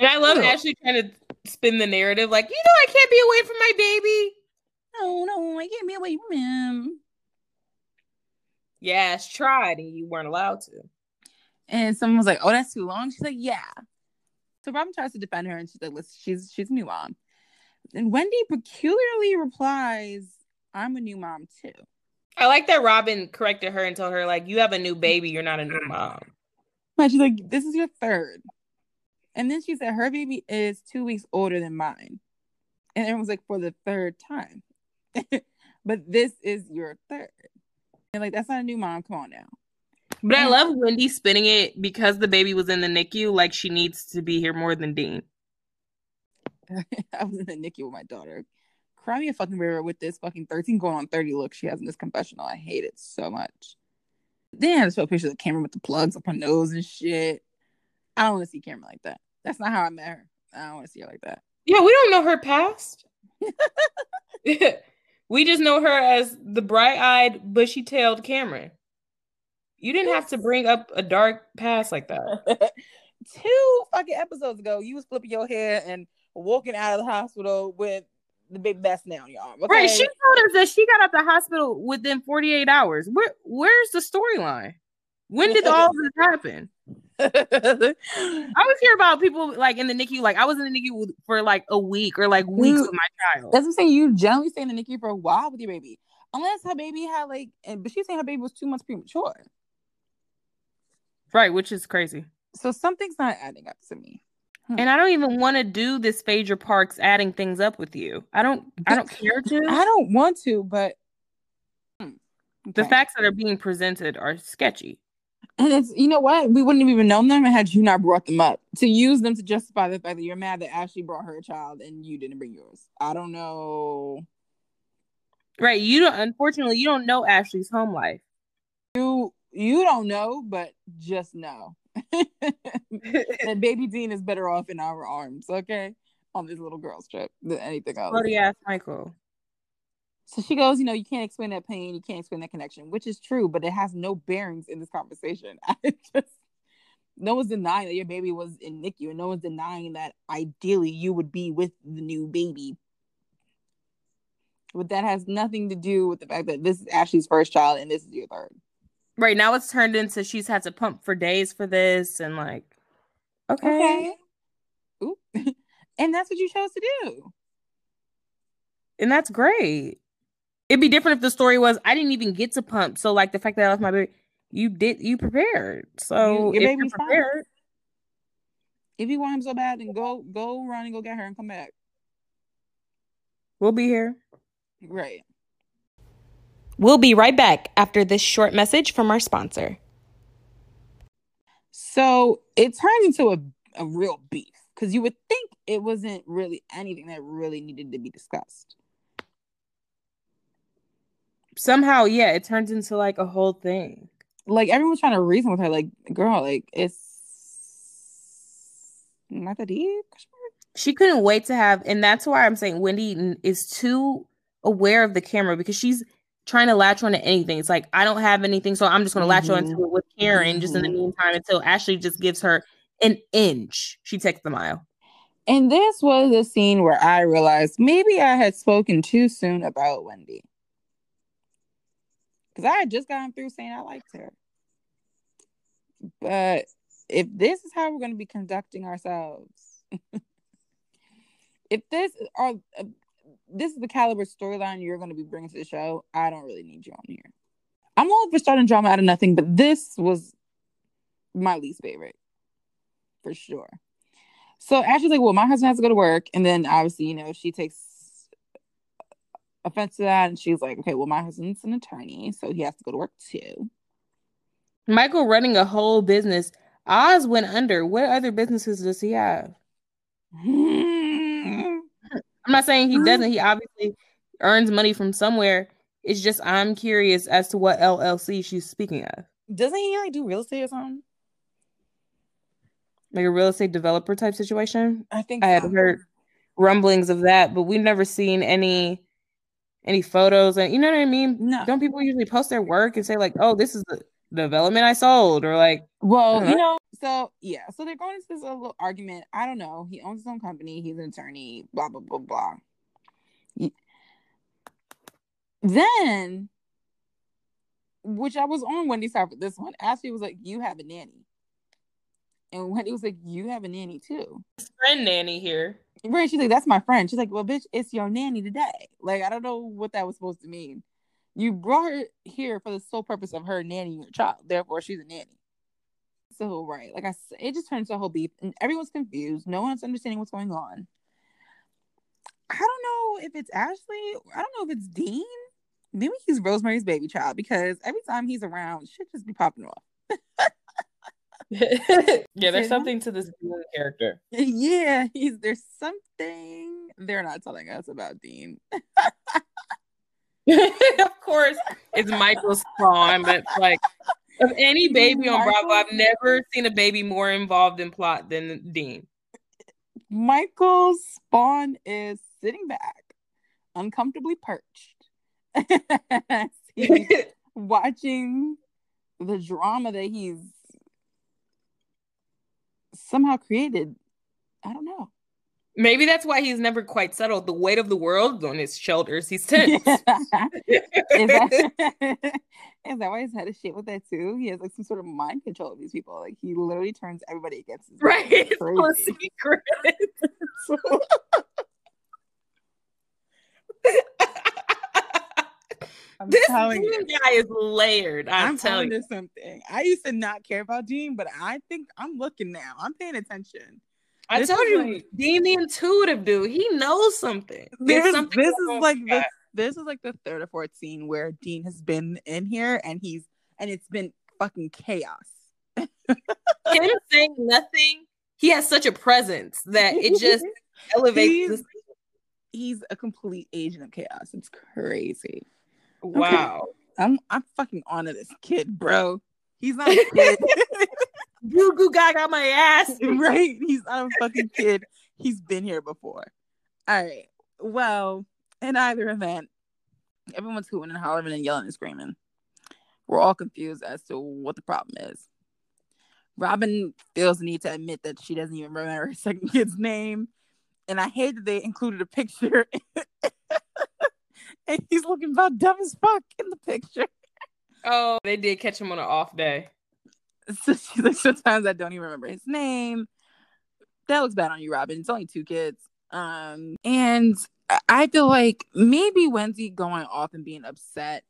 And I love Ashley trying to spin the narrative, like, you know, I can't be away from my baby. No, no, I can't be away from him. Yes, tried, and you weren't allowed to. And someone was like, "Oh, that's too long." She's like, "Yeah." So Robyn tries to defend her, and she's like, "Listen, she's she's a new mom." And Wendy peculiarly replies, "I'm a new mom too." I like that Robyn corrected her and told her, like, "You have a new baby. You're not a new mom." But she's like, "This is your third. And then she said her baby is two weeks older than mine. And it was like for the third time. but this is your third. And like that's not a new mom. Come on now. But and- I love Wendy spinning it because the baby was in the NICU, like she needs to be here more than Dean. I was in the NICU with my daughter. Cry me a fucking river with this fucking 13 going on 30 look she has in this confessional. I hate it so much. Then I just show pictures of Cameron with the plugs up her nose and shit. I don't want to see Cameron like that. That's not how I met her. I don't want to see her like that. Yeah, we don't know her past. we just know her as the bright-eyed, bushy-tailed Cameron. You didn't have to bring up a dark past like that. Two fucking episodes ago, you was flipping your hair and walking out of the hospital with the big best now on your arm. Okay? Right. She told us that she got out the hospital within 48 hours. Where where's the storyline? When did all this happen? I always hear about people like in the NICU. Like I was in the NICU for like a week or like weeks you, with my child. That's what I'm saying. You generally stay in the NICU for a while with your baby, unless her baby had like, and but she's saying her baby was two months premature. Right, which is crazy. So something's not adding up to me. Hmm. And I don't even want to do this Phaedra Parks adding things up with you. I don't. I don't care to. I don't want to, but okay. the facts that are being presented are sketchy. And it's you know what? We wouldn't have even known them had you not brought them up. To use them to justify the fact that you're mad that Ashley brought her child and you didn't bring yours. I don't know. Right. You don't unfortunately you don't know Ashley's home life. You you don't know, but just know. that baby Dean is better off in our arms, okay? On this little girl's trip than anything else. Bloody ass Michael. So she goes, you know, you can't explain that pain, you can't explain that connection, which is true, but it has no bearings in this conversation. I just no one's denying that your baby was in NICU, and no one's denying that ideally you would be with the new baby. But that has nothing to do with the fact that this is Ashley's first child and this is your third. Right now, it's turned into she's had to pump for days for this, and like, okay, okay. and that's what you chose to do, and that's great. It'd be different if the story was I didn't even get to pump. So like the fact that I left my baby, you did you prepared. So you, your baby's prepared. Fine. If you want him so bad, then go go run and go get her and come back. We'll be here. Right. We'll be right back after this short message from our sponsor. So it turned into a, a real beef because you would think it wasn't really anything that really needed to be discussed somehow, yeah, it turns into like a whole thing. Like everyone's trying to reason with her, like, girl, like it's not that deep. She couldn't wait to have, and that's why I'm saying Wendy is too aware of the camera because she's trying to latch on to anything. It's like I don't have anything, so I'm just going to latch mm-hmm. on to it with Karen mm-hmm. just in the mm-hmm. meantime until Ashley just gives her an inch. She takes the mile. And this was a scene where I realized maybe I had spoken too soon about Wendy because I had just gotten through saying I liked her. But if this is how we're going to be conducting ourselves, if this are uh, this is the caliber storyline you're going to be bringing to the show, I don't really need you on here. I'm all for starting drama out of nothing, but this was my least favorite for sure. So Ashley's like, well, my husband has to go to work, and then obviously, you know, she takes offense to that. And she's like, okay, well, my husband's an attorney, so he has to go to work too. Michael running a whole business. Oz went under. What other businesses does he have? I'm not saying he doesn't. He obviously earns money from somewhere. It's just I'm curious as to what LLC she's speaking of. Doesn't he like do real estate or something? Like a real estate developer type situation? I think I had heard rumblings of that, but we've never seen any any photos and you know what I mean? No. Don't people usually post their work and say like, "Oh, this is the development I sold," or like, Well, Uh-huh. you know, so yeah, so they're going into this little argument. I don't know. He owns his own company. He's an attorney. Blah blah blah blah. Then, which I was on Wendy's side for this one. Ashley was like, "You have a nanny," and Wendy was like, "You have a nanny too." friend nanny here. Right? She's like, "That's my friend." She's like, "Well, bitch, it's your nanny today." Like, I don't know what that was supposed to mean. You brought her here for the sole purpose of her nannying your child. Therefore, she's a nanny. So right, like I said, it just turns to a whole beef, and everyone's confused. No one's understanding what's going on. I don't know if it's Ashley. I don't know if it's Dean. Maybe he's Rosemary's baby child because every time he's around, shit just be popping off. yeah, there's something to this Dean character. yeah, he's there's something they're not telling us about Dean. of course, it's Michael Spawn, but like of any baby on Bravo, I've never seen a baby more involved in plot than Dean. Michael Spawn is sitting back, uncomfortably perched, watching the drama that he's somehow created. I don't know. Maybe that's why he's never quite settled. The weight of the world on his shoulders. He's tense. is, that, is that why his head is shaped with that too? He has like some sort of mind control of these people. Like he literally turns everybody against his right. It's a secret. I'm this telling you. Guy is layered. I'm, I'm telling you. something. I used to not care about Dean, but I think I'm looking now. I'm paying attention. I This told you, like- Dean the intuitive dude. He knows something. There's This, something this is like the this is like the third or fourth scene where Dean has been in here and he's and it's been fucking chaos. Him saying nothing. He has such a presence that it just elevates. He's- This, He's a complete agent of chaos. It's crazy. Wow. I'm I'm fucking onto this kid, bro. He's not a kid. Goo goo gaga my ass. right? He's not a fucking kid. He's been here before. All right. Well, in either event, everyone's hooting and hollering and yelling and screaming. We're all confused as to what the problem is. Robyn feels the need to admit that she doesn't even remember her second kid's name. And I hate that they included a picture. and he's looking about dumb as fuck in the picture. Oh, they did catch him on an off day. So she's like, sometimes I don't even remember his name. That looks bad on you, Robyn. It's only two kids. Um, and I feel like maybe Wendy going off and being upset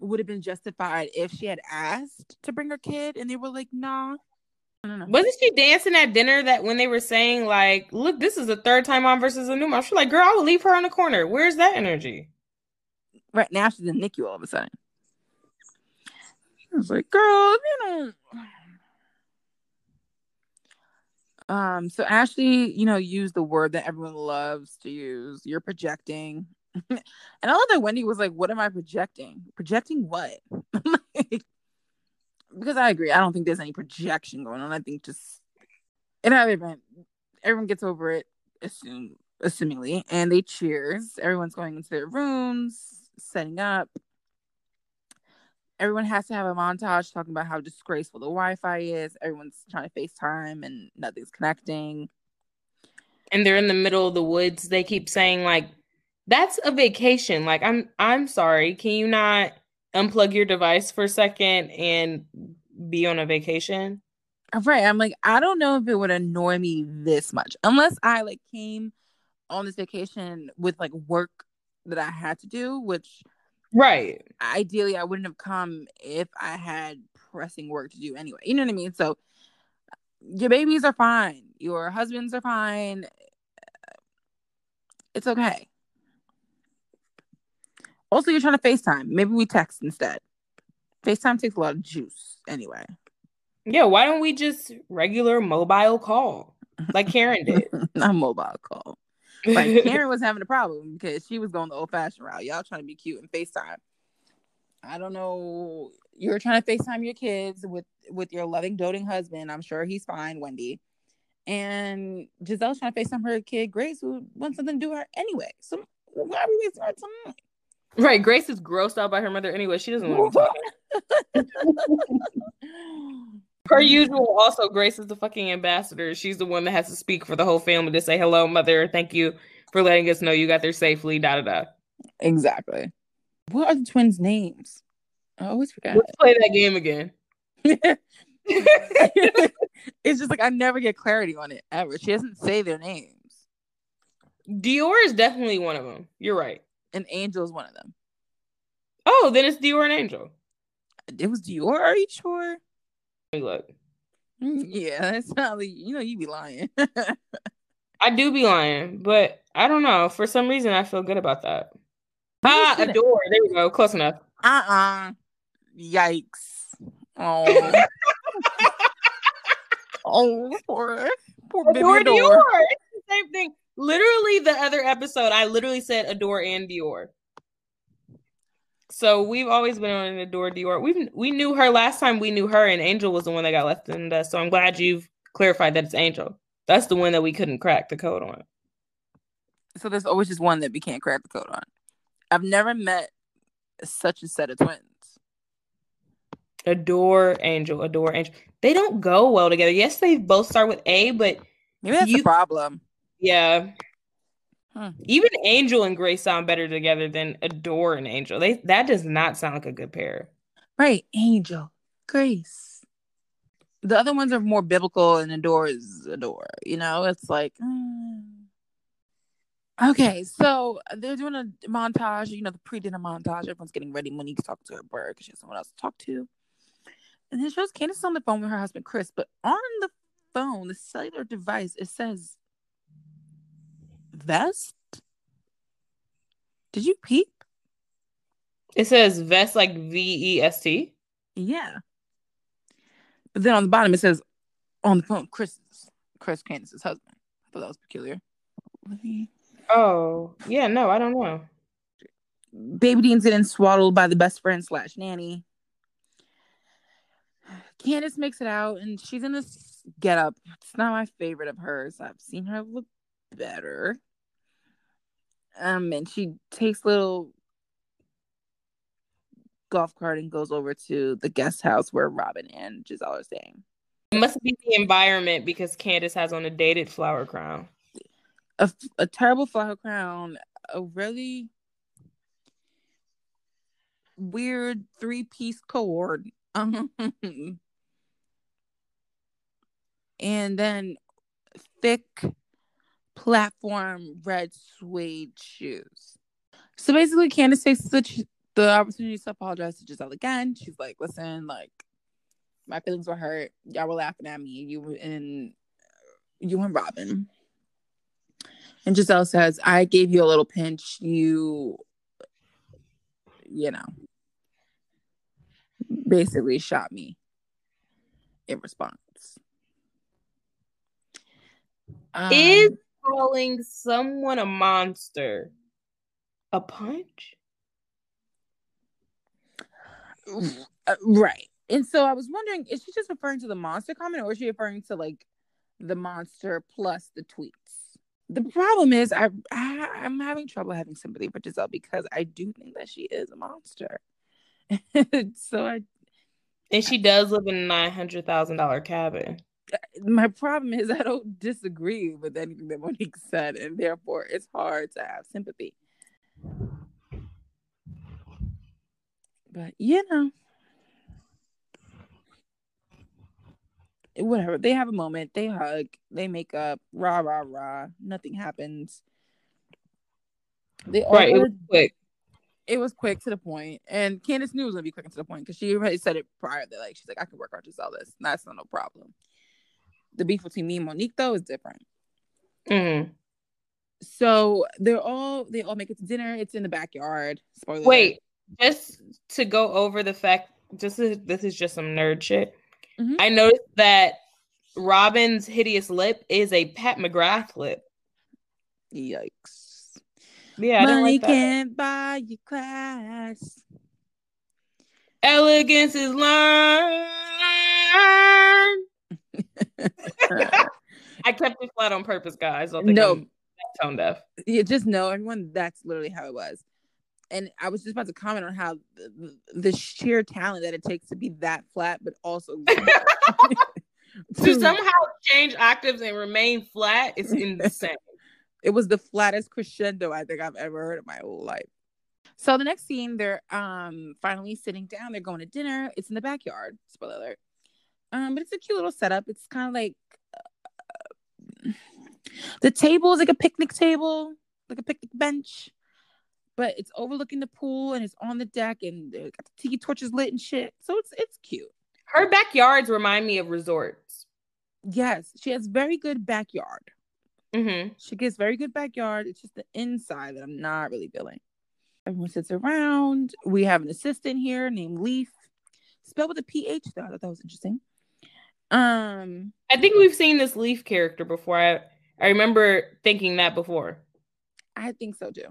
would have been justified if she had asked to bring her kid and they were like, nah. I don't know. Wasn't she dancing at dinner that when they were saying like, "Look, this is the third time on versus a new mom"? She's like, "Girl, I will leave her in the corner." Where's that energy? Right now she's in NICU all of a sudden. I was like, girl, you know. Um, so Ashley, you know, used the word that everyone loves to use. You're projecting. and I love that Wendy was like, What am I projecting? Projecting what? like, because I agree. I don't think there's any projection going on. I think just in either event, everyone gets over it, assume assumingly, and they cheers. Everyone's going into their rooms, setting up. Everyone has to have a montage talking about how disgraceful the Wi-Fi is. Everyone's trying to FaceTime and nothing's connecting. And they're in the middle of the woods. They keep saying like, "That's a vacation." Like, I'm I'm sorry. Can you not unplug your device for a second and be on a vacation? Right. I'm like, I don't know if it would annoy me this much unless I like came on this vacation with like work that I had to do, which Right. ideally I wouldn't have come if I had pressing work to do anyway. You know what I mean? So your babies are fine. Your husbands are fine. It's okay. Also, you're trying to FaceTime. Maybe we text instead. FaceTime takes a lot of juice anyway. Yeah. Why don't we just regular mobile call like Karen did? Not mobile call. Like Karen was having a problem because she was going the old fashioned route. Y'all trying to be cute and FaceTime. I don't know. You're trying to FaceTime your kids with with your loving, doting husband. I'm sure he's fine, Wendy. And Gizelle's trying to FaceTime her kid, Grace, who wants something to do with her anyway. So why are we wasting our time? Right. Grace is grossed out by her mother anyway. She doesn't want to talk. Per usual, also Grace is the fucking ambassador. She's the one that has to speak for the whole family to say hello, mother. Thank you for letting us know you got there safely. Da da da. Exactly. What are the twins' names? I always forget. Let's play that game again. it's just like I never get clarity on it ever. She doesn't say their names. Dior is definitely one of them. You're right. And Angel is one of them. Oh, then it's Dior and Angel. It was Dior. Are you sure? Look. Yeah, that's not like you know you be lying. I do be lying, but I don't know. For some reason, I feel good about that. Ah, adore. There we go. Close enough. Uh uh-uh. uh Yikes. Oh. oh, poor, poor adore Dior. It's the same thing. Literally, the other episode, I literally said adore and Dior. So we've always been on an adore Dior. We we knew her last time. We knew her, and Angel was the one that got left in the. So I'm glad you've clarified that it's Angel. That's the one that we couldn't crack the code on. So there's always just one that we can't crack the code on. I've never met such a set of twins. Adore Angel, adore Angel. They don't go well together. Yes, they both start with A, but maybe that's you, the problem. Yeah. Huh. Even Angel and Grace sound better together than Adore and Angel. They that does not sound like a good pair. Right, Angel, Grace. The other ones are more biblical, and Adore is Adore. You know, it's like. Mm. Okay, so they're doing a montage, you know, the pre-dinner montage. Everyone's getting ready. Monique's talking to her bird because she has someone else to talk to. And then it shows Candiace on the phone with her husband Chris, but on the phone, the cellular device, it says vest. Did you peep? It says vest like V E S T. Yeah. But then on the bottom it says on the phone, Chris Chris Candiace's husband. I thought that was peculiar. Me Oh, yeah, no, I don't know. Baby Dean's getting swaddled by the best friend slash nanny. Candiace makes it out and she's in this get up. It's not my favorite of hers. I've seen her look better. Um, and she takes little golf cart and goes over to the guest house where Robyn and Gizelle are staying. It must be the environment because Candiace has on a dated flower crown a, a terrible flower crown, a really weird three piece cord. and then thick platform red suede shoes. So basically, Candiace takes the, the opportunity to apologize to Gizelle again. She's like, listen, like, my feelings were hurt. Y'all were laughing at me. You and you and Robyn. And Gizelle says, I gave you a little pinch. You, you know, basically shot me in response. Um, Is calling someone a monster a punch? Uh, right. And so I was wondering, is she just referring to the monster comment or is she referring to like the monster plus the tweets? the problem is I, I I'm having trouble having sympathy for Gizelle because I do think that she is a monster. so I and she does live in a nine hundred thousand dollar cabin. My problem is I don't disagree with anything that Monique said, and therefore it's hard to have sympathy. But you know, whatever. They have a moment. They hug. They make up. Rah rah rah. Nothing happens. They right. It was quick. It was quick to the point, and Candiace knew it was gonna be quick and to the point because she already said it prior. That like she's like, I can work hard to sell this. That's not no problem. The beef between me and Monique though is different. Mm-hmm. So they're all they all make it to dinner. It's in the backyard. Spoiler. Wait, just to go over the fact. Just this is just some nerd shit. Mm-hmm. I noticed that Robyn's hideous lip is a Pat McGrath lip. Yikes. Yeah, Money like that. can't buy you class. Elegance is learned. I kept it flat on purpose, guys. No. I'm tone deaf. you just know everyone that's literally how it was and i was just about to comment on how the, the sheer talent that it takes to be that flat but also To somehow change octaves and remain flat is insane. it was the flattest crescendo i think i've ever heard in my whole life so the next scene they're um finally sitting down they're going to dinner it's in the backyard spoiler alert um but it's a cute little setup it's kind of like uh, the table is like a picnic table like a picnic bench but it's overlooking the pool and it's on the deck and got the tiki torches lit and shit so it's it's cute Her backyards remind me of resorts. yes she has very good backyard Mm-hmm. She gets very good backyard. It's just the inside that I'm not really feeling. Everyone sits around. We have an assistant here named Leaf, spelled with a PH though. I thought that was interesting. Um, I think we've seen this Leaf character before. I, I remember thinking that before. I think so too.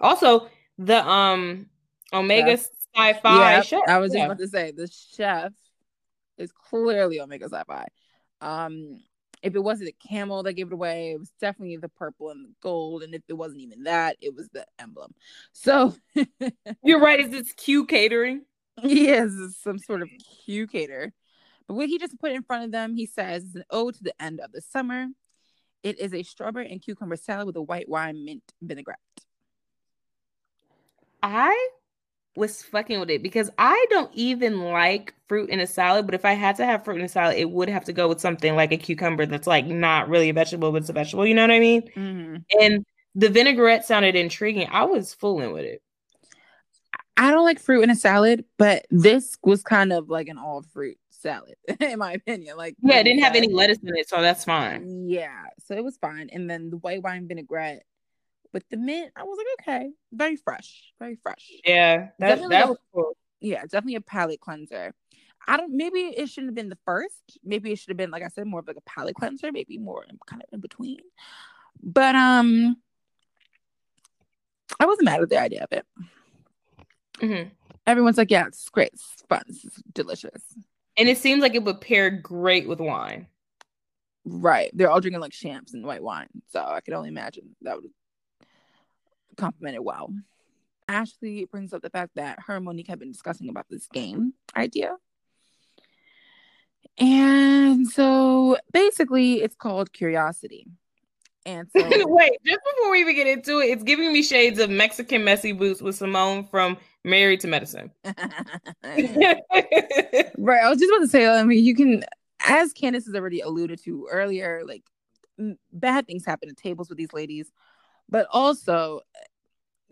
Also, the um Omega Psi Phi Yeah, show. I was just about to say the chef is clearly Omega Psi Phi. Um, if it wasn't the camel that gave it away, it was definitely the purple and the gold. And if it wasn't even that, it was the emblem. So You're right. Is this Q catering? Yes, some sort of Q cater. But what he just put in front of them, he says, is an ode to the end of the summer. It is a strawberry and cucumber salad with a white wine mint vinaigrette. I was fucking with it because I don't even like fruit in a salad, but if I had to have fruit in a salad, it would have to go with something like a cucumber that's like not really a vegetable, but it's a vegetable. You know what I mean? Mm-hmm. And the vinaigrette sounded intriguing. I was fooling with it. I don't like fruit in a salad, but this was kind of like an all fruit salad, in my opinion. Like, Yeah, it didn't have any lettuce in it, so that's fine. Yeah, so it was fine. And then the white wine vinaigrette with the mint, I was like, okay, very fresh, very fresh. Yeah, that, Definitely that a- was cool. yeah, definitely a palate cleanser. I don't. Maybe it shouldn't have been the first. Maybe it should have been, like I said, more of like a palate cleanser. Maybe more in, kind of in between. But um, I wasn't mad at the idea of it. Mhm. Everyone's like, "Yeah, it's great. It's fun. It's delicious." And it seems like it would pair great with wine. Right? They're all drinking like champs and white wine, so I can only imagine that would complement it well. Ashley brings up the fact that her and Monique have been discussing about this game idea. And so basically, it's called Curiosity. And so, Wait, just before we even get into it, it's giving me shades of Mexican messy boots with Simone from Married to Medicine. right, I was just about to say, I mean, you can, as Candiace has already alluded to earlier, like bad things happen at tables with these ladies, but also eh,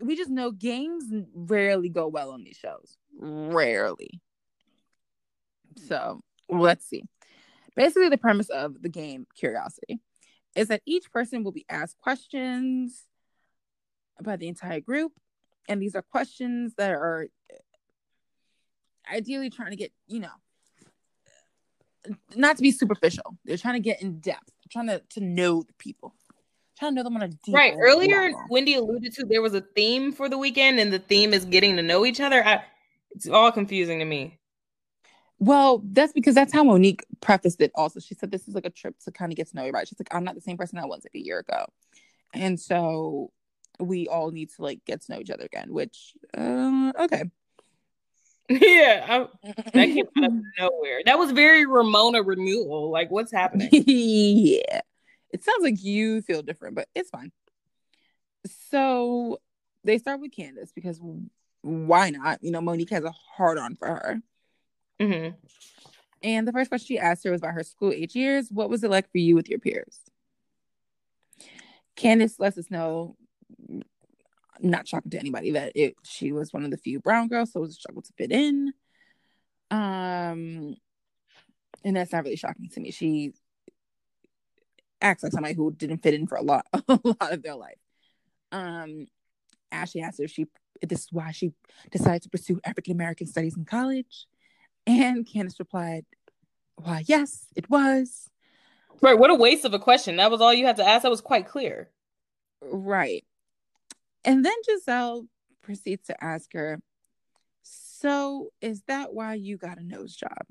we just know games rarely go well on these shows. Rarely. So let's see. Basically, the premise of the game Curiosity is that each person will be asked questions by the entire group. And these are questions that are uh, ideally trying to get, you know, not to be superficial. They're trying to get in depth, trying to, to know the people, trying to know them on a deep right. Earlier, level. Wendy alluded to there was a theme for the weekend, and the theme is getting to know each other. I, it's all confusing to me. Well, that's because that's how Monique prefaced it. Also, she said this is like a trip to kind of get to know everybody. She's like, I'm not the same person I was like a year ago, and so we all need to like get to know each other again. Which, uh, okay, yeah, I, that came out of nowhere. That was very Ramona renewal. Like, what's happening? yeah, it sounds like you feel different, but it's fine. So they start with Candiace because why not? You know, Monique has a hard on for her. Hmm And the first question she asked her was about her school age years. What was it like for you with your peers? Candiace lets us know, not shocking to anybody, that it she was one of the few brown girls, so it was a struggle to fit in. Um, and that's not really shocking to me. She acts like somebody who didn't fit in for a lot, a lot of their life. Um, Ashley asked her if she if this is why she decided to pursue African American studies in college. And Candiace replied, Why, yes, it was. Right. What a waste of a question. That was all you had to ask. That was quite clear. Right. And then Gizelle proceeds to ask her, So is that why you got a nose job?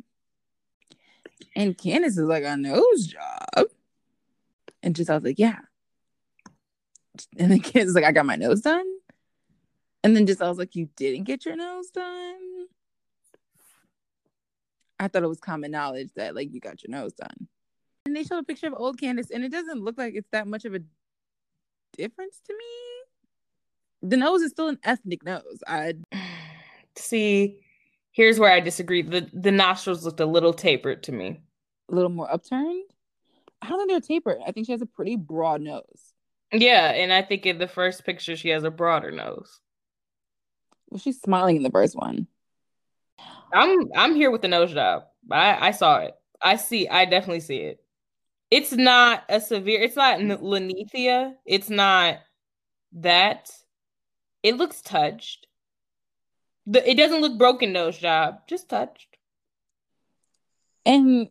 And Candiace is like, A nose job? And Gizelle's like, Yeah. And then Candiace is like, I got my nose done. And then Gizelle's like, You didn't get your nose done? I thought it was common knowledge that like you got your nose done. And they showed a picture of old Candiace, and it doesn't look like it's that much of a difference to me. The nose is still an ethnic nose. I see. Here's where I disagree. the The nostrils looked a little tapered to me. A little more upturned. I don't think they're tapered. I think she has a pretty broad nose. Yeah, and I think in the first picture she has a broader nose. Well, she's smiling in the first one. I'm I'm here with the nose job. I I saw it. I see. I definitely see it. It's not a severe. It's not Linnethia. It's not that. It looks touched. The, it doesn't look broken nose job. Just touched. And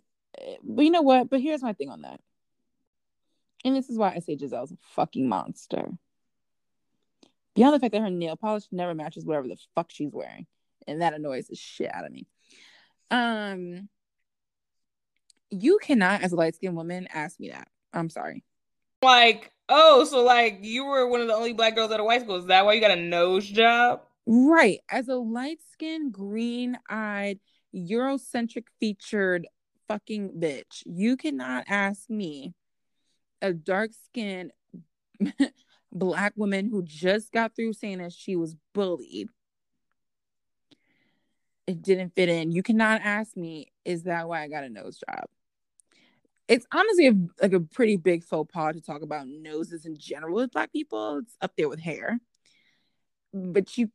but you know what? But here's my thing on that. And this is why I say Gizelle's a fucking monster. Beyond the fact that her nail polish never matches whatever the fuck she's wearing and that annoys the shit out of me. Um, you cannot, as a light skinned woman, ask me that. I'm sorry. Like, oh, so like you were one of the only black girls at a white school. Is that why you got a nose job? Right. As a light skinned, green eyed, Eurocentric featured fucking bitch, you cannot ask me, a dark skinned black woman who just got through saying that she was bullied it didn't fit in. You cannot ask me, is that why I got a nose job? It's honestly a, like a pretty big faux pas to talk about noses in general with black people. It's up there with hair. But you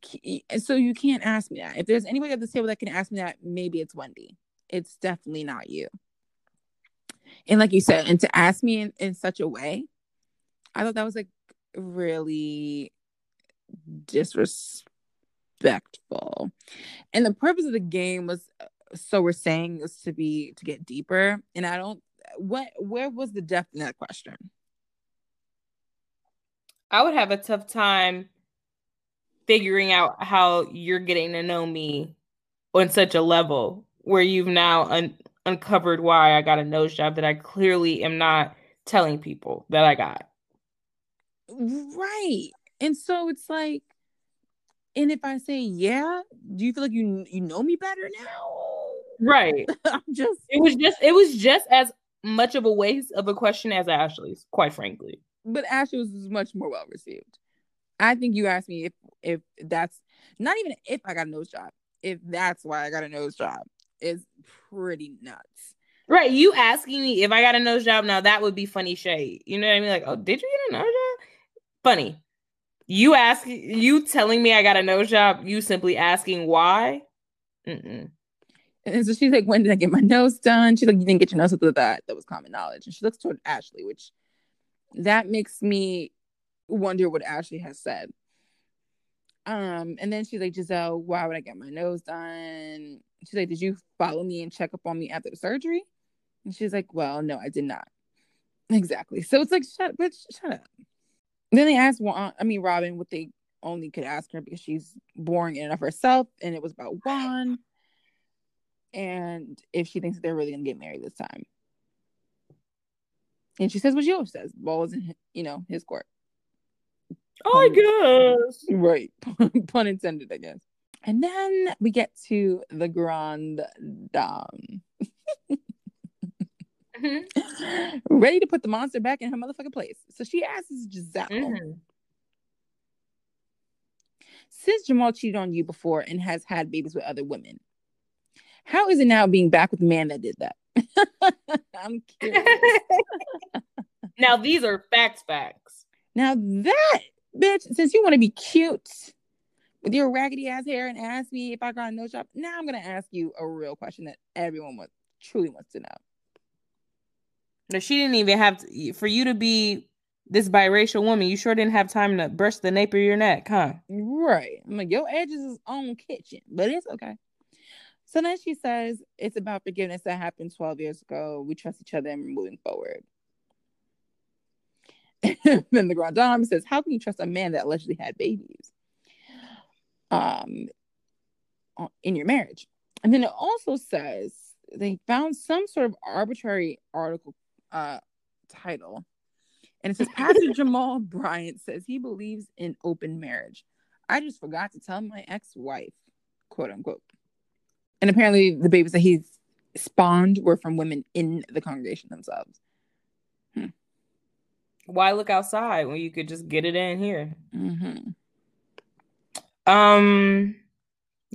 so you can't ask me that. If there's anybody at the table that can ask me that, maybe it's Wendy. It's definitely not you. And like you said, and to ask me in, in such a way, I thought that was like really disrespectful respectful. And the purpose of the game was uh, so we're saying is to be to get deeper. And I don't what where was the depth in that question? I would have a tough time figuring out how you're getting to know me on such a level where you've now un- uncovered why I got a nose job that I clearly am not telling people that I got. Right. And so it's like and if I say yeah, do you feel like you you know me better now? Right. I'm just it was just it was just as much of a waste of a question as Ashley's, quite frankly. But Ashley's was much more well received. I think you asked me if if that's not even if I got a nose job, if that's why I got a nose job is pretty nuts. Right. You asking me if I got a nose job now, that would be funny shade. You know what I mean? Like, oh, did you get a nose job? Funny. You ask you telling me I got a nose job, you simply asking why. Mm-mm. And so she's like, when did I get my nose done? She's like, you didn't get your nose done. That that was common knowledge. And she looks toward Ashley, which that makes me wonder what Ashley has said. Um, and then she's like, "Gizelle, why would I get my nose done? She's like, Did you follow me and check up on me after the surgery? And she's like, Well, no, I did not. Exactly. So it's like, shut bitch, shut up. Then they asked, Juan, I mean, Robyn, what they only could ask her because she's boring in and of herself, and it was about Juan, and if she thinks that they're really gonna get married this time. And she says what she always says: "Ball is in, you know, his court." Oh, I guess. Right. Pun intended, I guess. And then we get to the Grand Dame. mm-hmm. ready to put the monster back in her motherfucking place. So she asks Gizelle, mm-hmm. since Jamal cheated on you before and has had babies with other women, how is it now being back with the man that did that? I'm curious. now these are facts, facts. Now that bitch, since you want to be cute with your raggedy ass hair and ask me if I got a nose job, now I'm gonna ask you a real question that everyone wants, truly wants to know. No, she didn't even have to, for you to be this biracial woman. You sure didn't have time to brush the nape of your neck, huh? Right. I'm like, your edges is on kitchen, but it's okay. So then she says it's about forgiveness that happened 12 years ago. We trust each other and we're moving forward. then the Grand Dame says, How can you trust a man that allegedly had babies um, in your marriage? And then it also says they found some sort of arbitrary article uh, title. And it says, Pastor Jamal Bryant says he believes in open marriage. I just forgot to tell my ex wife, quote unquote. And apparently, the babies that he's spawned were from women in the congregation themselves. Hmm. Why look outside when you could just get it in here? Mm-hmm. Um,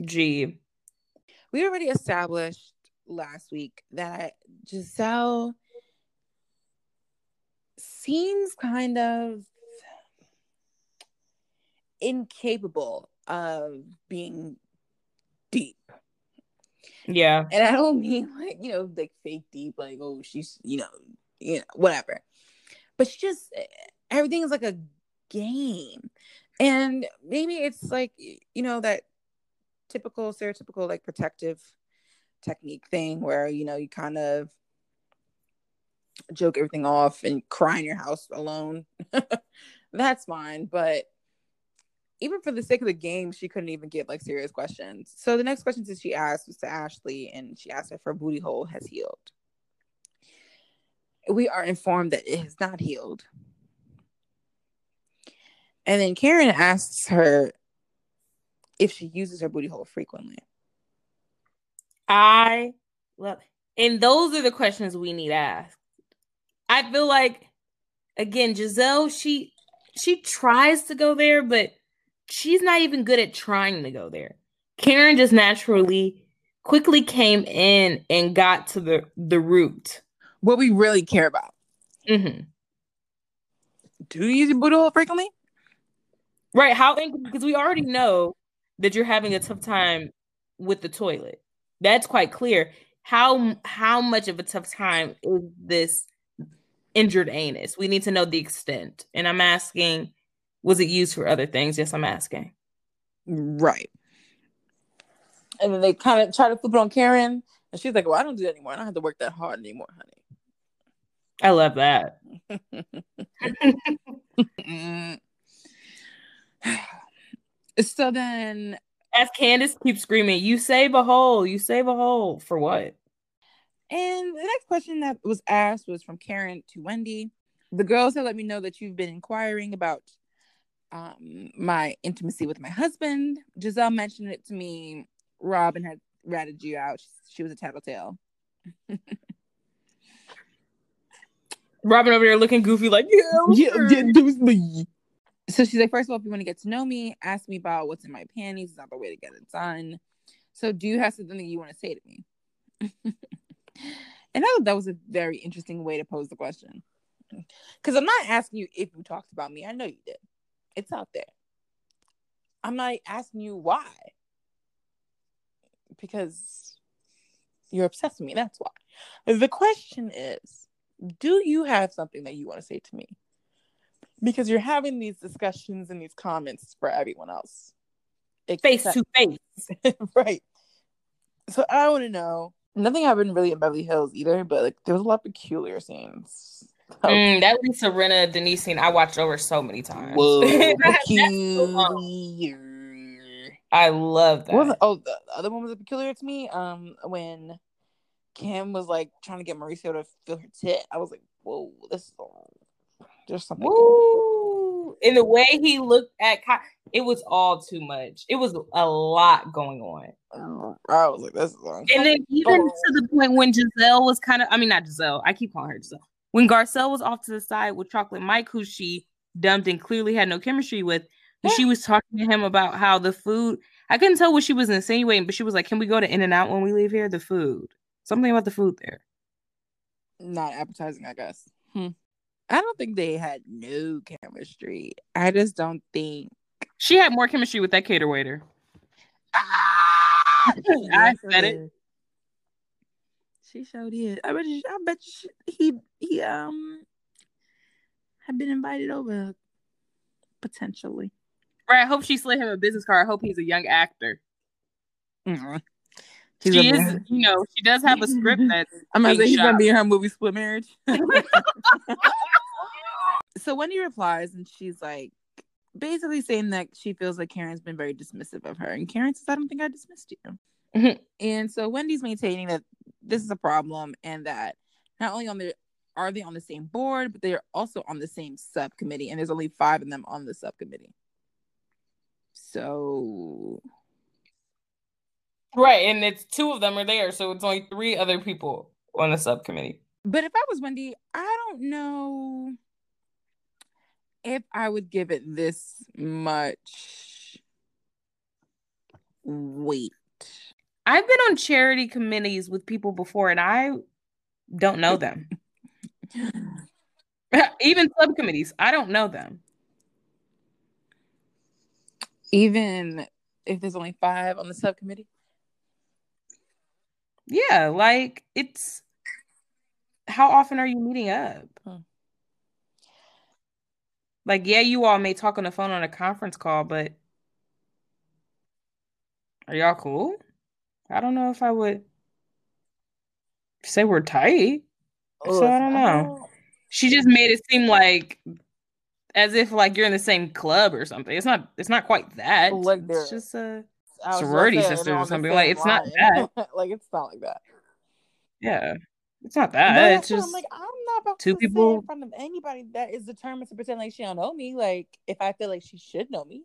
G. We already established last week that Gizelle seems kind of incapable of being deep. Yeah. And I don't mean like, you know, like fake deep, like, oh, she's, you know, you know, whatever. But she just everything is like a game. And maybe it's like, you know, that typical stereotypical like protective technique thing where, you know, you kind of joke everything off and cry in your house alone. That's fine. But even for the sake of the game, she couldn't even give like serious questions. So the next questions that she asked was to Ashley, and she asked if her booty hole has healed. We are informed that it has not healed. And then Karen asks her if she uses her booty hole frequently. I love, and those are the questions we need asked. I feel like, again, Gizelle, she she tries to go there, but she's not even good at trying to go there. Karen just naturally quickly came in and got to the the root. What we really care about. Mm-hmm. Do you use your booty hole frequently? Right. How because we already know that you're having a tough time with the toilet. That's quite clear. How how much of a tough time is this injured anus? We need to know the extent. And I'm asking was it used for other things? Yes, I'm asking. Right. And then they kind of try to flip it on Karen, and she's like, "Well, I don't do that anymore. I don't have to work that hard anymore, honey." I love that. so then, as Candiace keeps screaming, "You save a hole! You save a hole for what?" And the next question that was asked was from Karen to Wendy. The girls have let me know that you've been inquiring about um, my intimacy with my husband. Gizelle mentioned it to me. Robyn had ratted you out. She, she was a tattletale. Robyn over there looking goofy, like, yeah, yeah, sure. yeah, it was me. So she's like, first of all, if you want to get to know me, ask me about what's in my panties. It's not the way to get it done. So, do you have something that you want to say to me? and I thought that was a very interesting way to pose the question. Because I'm not asking you if you talked about me. I know you did. It's out there. I'm not asking you why. Because you're obsessed with me. That's why. The question is do you have something that you want to say to me? Because you're having these discussions and these comments for everyone else. Face to face. right. So I want to know. Nothing happened really in Beverly Hills either, but like there was a lot of peculiar scenes. Mm, that Lisa Rinna Denise scene I watched over so many times. Whoa, peculiar. I love that. Was, oh, the other one was peculiar to me. Um, when Kim was like trying to get Mauricio to feel her tit, I was like, "Whoa, this is there's something." Woo! In the way he looked at, it was all too much. It was a lot going on. I was like, that's long. And then even oh. to the point when Gizelle was kind of—I mean, not Gizelle, I keep calling her Gizelle. When Garcelle was off to the side with Chocolate Mike, who she dumped and clearly had no chemistry with, yeah. she was talking to him about how the food. I couldn't tell what she was insinuating, but she was like, "Can we go to In and Out when we leave here?" The food, something about the food there. Not appetizing, I guess. Hmm. I don't think they had no chemistry. I just don't think she had more chemistry with that cater waiter. Ah, I said it. She showed it. I bet you, I bet you he he um had been invited over potentially. Right. I hope she slid him a business card. I hope he's a young actor. Mm-hmm. She is, you know, she does have a script that I'm gonna say he's gonna be in her movie Split Marriage. so Wendy replies and she's like basically saying that she feels like Karen's been very dismissive of her. And Karen says, I don't think I dismissed you. Mhm. And so Wendy's maintaining that this is a problem and that not only on the are they on the same board, but they're also on the same subcommittee, and there's only five of them on the subcommittee. So Right, and it's two of them are there, so it's only three other people on the subcommittee. But if I was Wendy, I don't know if I would give it this much weight. I've been on charity committees with people before, and I don't know them. Even subcommittees, I don't know them. Even if there's only five on the subcommittee. Yeah, like it's how often are you meeting up? Hmm. Like, yeah, you all may talk on the phone on a conference call, but are y'all cool? I don't know if I would say we're tight. So I don't know. She just made it seem like as if like you're in the same club or something. It's not it's not quite that. Like it's just a sorority sisters or something. Like, it's not line. like it's not like that. yeah. It's not But that. that's It's just I'm like, I'm not about two to say people- in front of anybody that is determined to pretend like she don't know me. Like, if I feel like she should know me,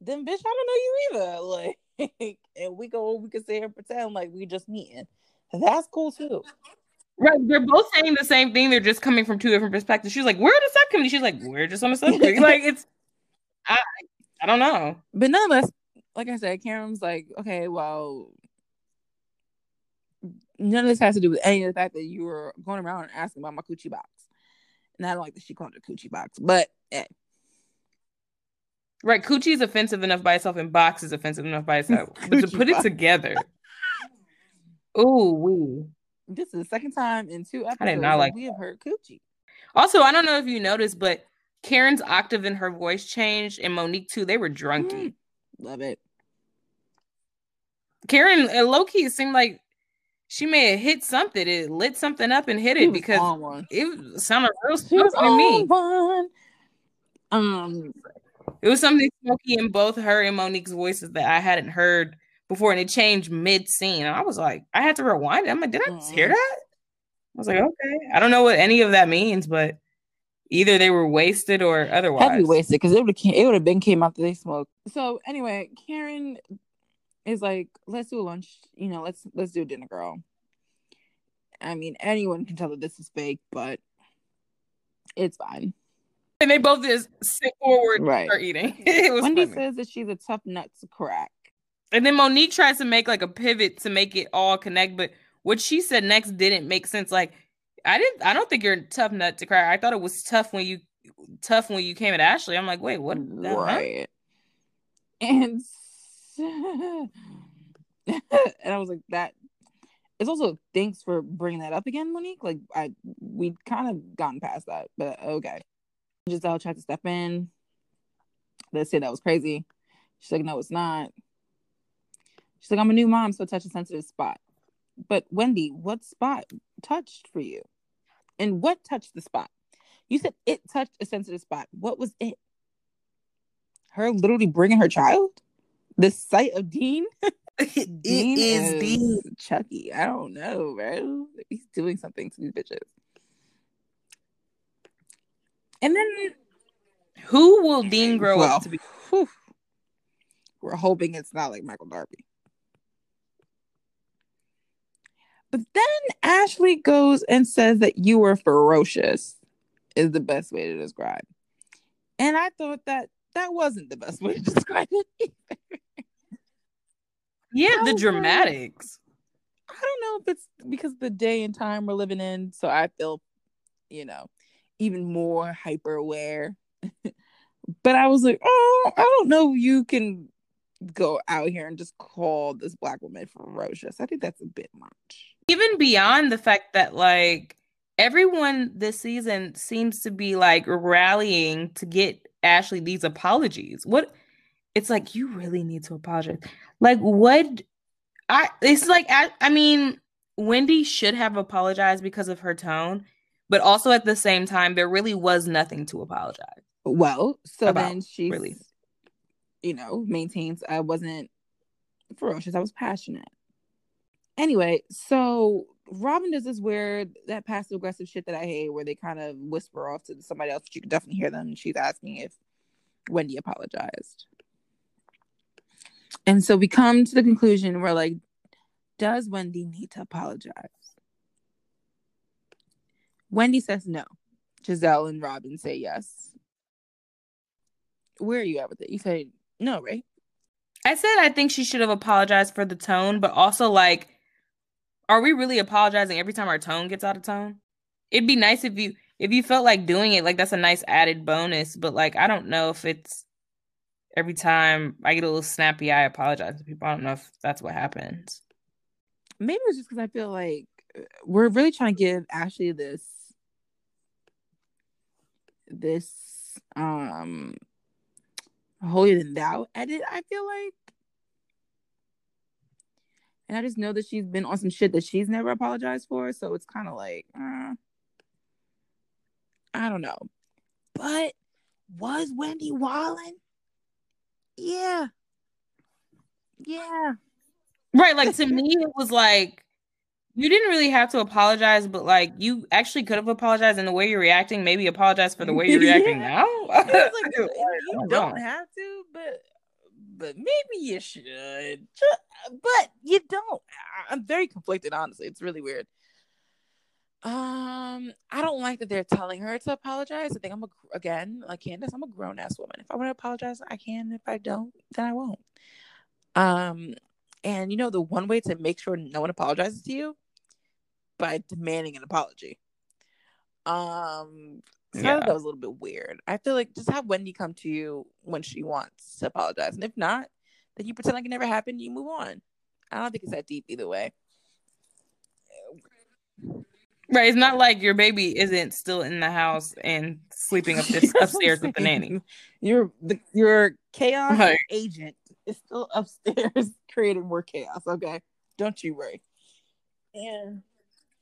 then bitch, I don't know you either. Like, and we go, we can sit here and pretend like we just meeting. That's cool too. Right. They're both saying the same thing. They're just coming from two different perspectives. She's like, we're the subcommittee. She's like, we're just on the subcommittee. like it's I I don't know. But nonetheless, like I said, Karen's like, okay, well, none of this has to do with any of the fact that you were going around and asking about my coochie box. And I don't like that she called it a coochie box, but eh, Right. Coochie is offensive enough by itself and box is offensive enough by itself. but to put it together. Oh, we. this is the second time in two episodes I did not like we have heard coochie. Also, I don't know if you noticed, but Karen's octave in her voice changed, and Monique too. They were drunky. Mm, love it. Karen uh, Loki, it seemed like she may have hit something. It lit something up and hit it because on one. it sounded real smoky to me. one. Um, It was something smoky in both her and Monique's voices that I hadn't heard before, and it changed mid scene. And I was like, I had to rewind it. I'm like, did I hear Mm. that? I was like, okay. I don't know what any of that means, but either they were wasted or otherwise. wasted because it would it would have been came after they smoked. So anyway, Karen is like, let's do a lunch. You know, let's let's do a dinner, girl. I mean, anyone can tell that this is fake, but it's fine. And they both just sit forward Right. and start eating. it was Wendy funny. says that she's a tough nut to crack. And then Monique tries to make like a pivot to make it all connect, but what she said next didn't make sense. Like, I didn't. I don't think you're a tough nut to crack. I thought it was tough when you tough when you came at Ashley. I'm like, wait, what? right. And and I was like, that. It's also thanks for bringing that up again, Monique. Like I, we'd kind of gotten past that, but okay. Gizelle tried to step in. They said that was crazy. She's like, no, it's not. She's like, I'm a new mom, so touch a sensitive spot. But Wendy, what spot touched for you? And what touched the spot? You said it touched a sensitive spot. What was it? Her literally bringing her child? The sight of Dean? it Dean is the Chucky. I don't know, bro. He's doing something to these bitches. And then who will Dean grow well, up to be? whew, we're hoping it's not like Michael Darby. But then Ashley goes and says that you were ferocious, is the best way to describe. And I thought that that wasn't the best way to describe it. either. Yeah, the was like- dramatics. I don't know if it's because of the day and time we're living in, so I feel, you know, even more hyper aware. but I was like, oh, I don't know if you can go out here and just call this black woman ferocious. I think that's a bit much. Even beyond the fact that like everyone this season seems to be like rallying to get Ashley these apologies. What it's like you really need to apologize. Like what I it's like I, I mean Wendy should have apologized because of her tone, but also at the same time, there really was nothing to apologize. Well, so About, then she, really. you know, maintains I wasn't ferocious. I was passionate. Anyway, so Robyn does this weird, that passive aggressive shit that I hate, where they kind of whisper off to somebody else, but you can definitely hear them. She's asking if Wendy apologized. And so we come to the conclusion where, like, does Wendy need to apologize? Wendy says no. Gizelle and Robyn say yes. Where are you at with it? You say no, right? I said I think she should have apologized for the tone, but also like, are we really apologizing every time our tone gets out of tone? It'd be nice if you if you felt like doing it, like that's a nice added bonus, but like I don't know if it's every time I get a little snappy, I apologize to people. I don't know if that's what happens. Maybe it's just because I feel like uh, we're really trying to give Ashley this this um holier than thou edit, I feel like. And I just know that she's been on some shit that she's never apologized for. So it's kind of like, uh, I don't know. But was Wendy Wallen? Yeah. Yeah. Right. Like to me, it was like you didn't really have to apologize, but like you actually could have apologized in the way you're reacting. Maybe apologize for the way you're reacting Yeah. now. Like, you don't have to, but but maybe you should. But you don't. I'm very conflicted, honestly. It's really weird. Um, I don't like that they're telling her to apologize. I think I'm a again like Candiace. I'm a grown ass woman. If I want to apologize, I can. If I don't, then I won't. Um, and you know the one way to make sure no one apologizes to you by demanding an apology. Um, so I Yeah. that was a little bit weird. I feel like just have Wendy come to you when she wants to apologize, and if not, then you pretend like it never happened. You move on. I don't think it's that deep either way. Right. It's not like your baby isn't still in the house and sleeping up this upstairs with the nanny. Your the, your chaos Right. agent is still upstairs creating more chaos. Okay, don't you worry. And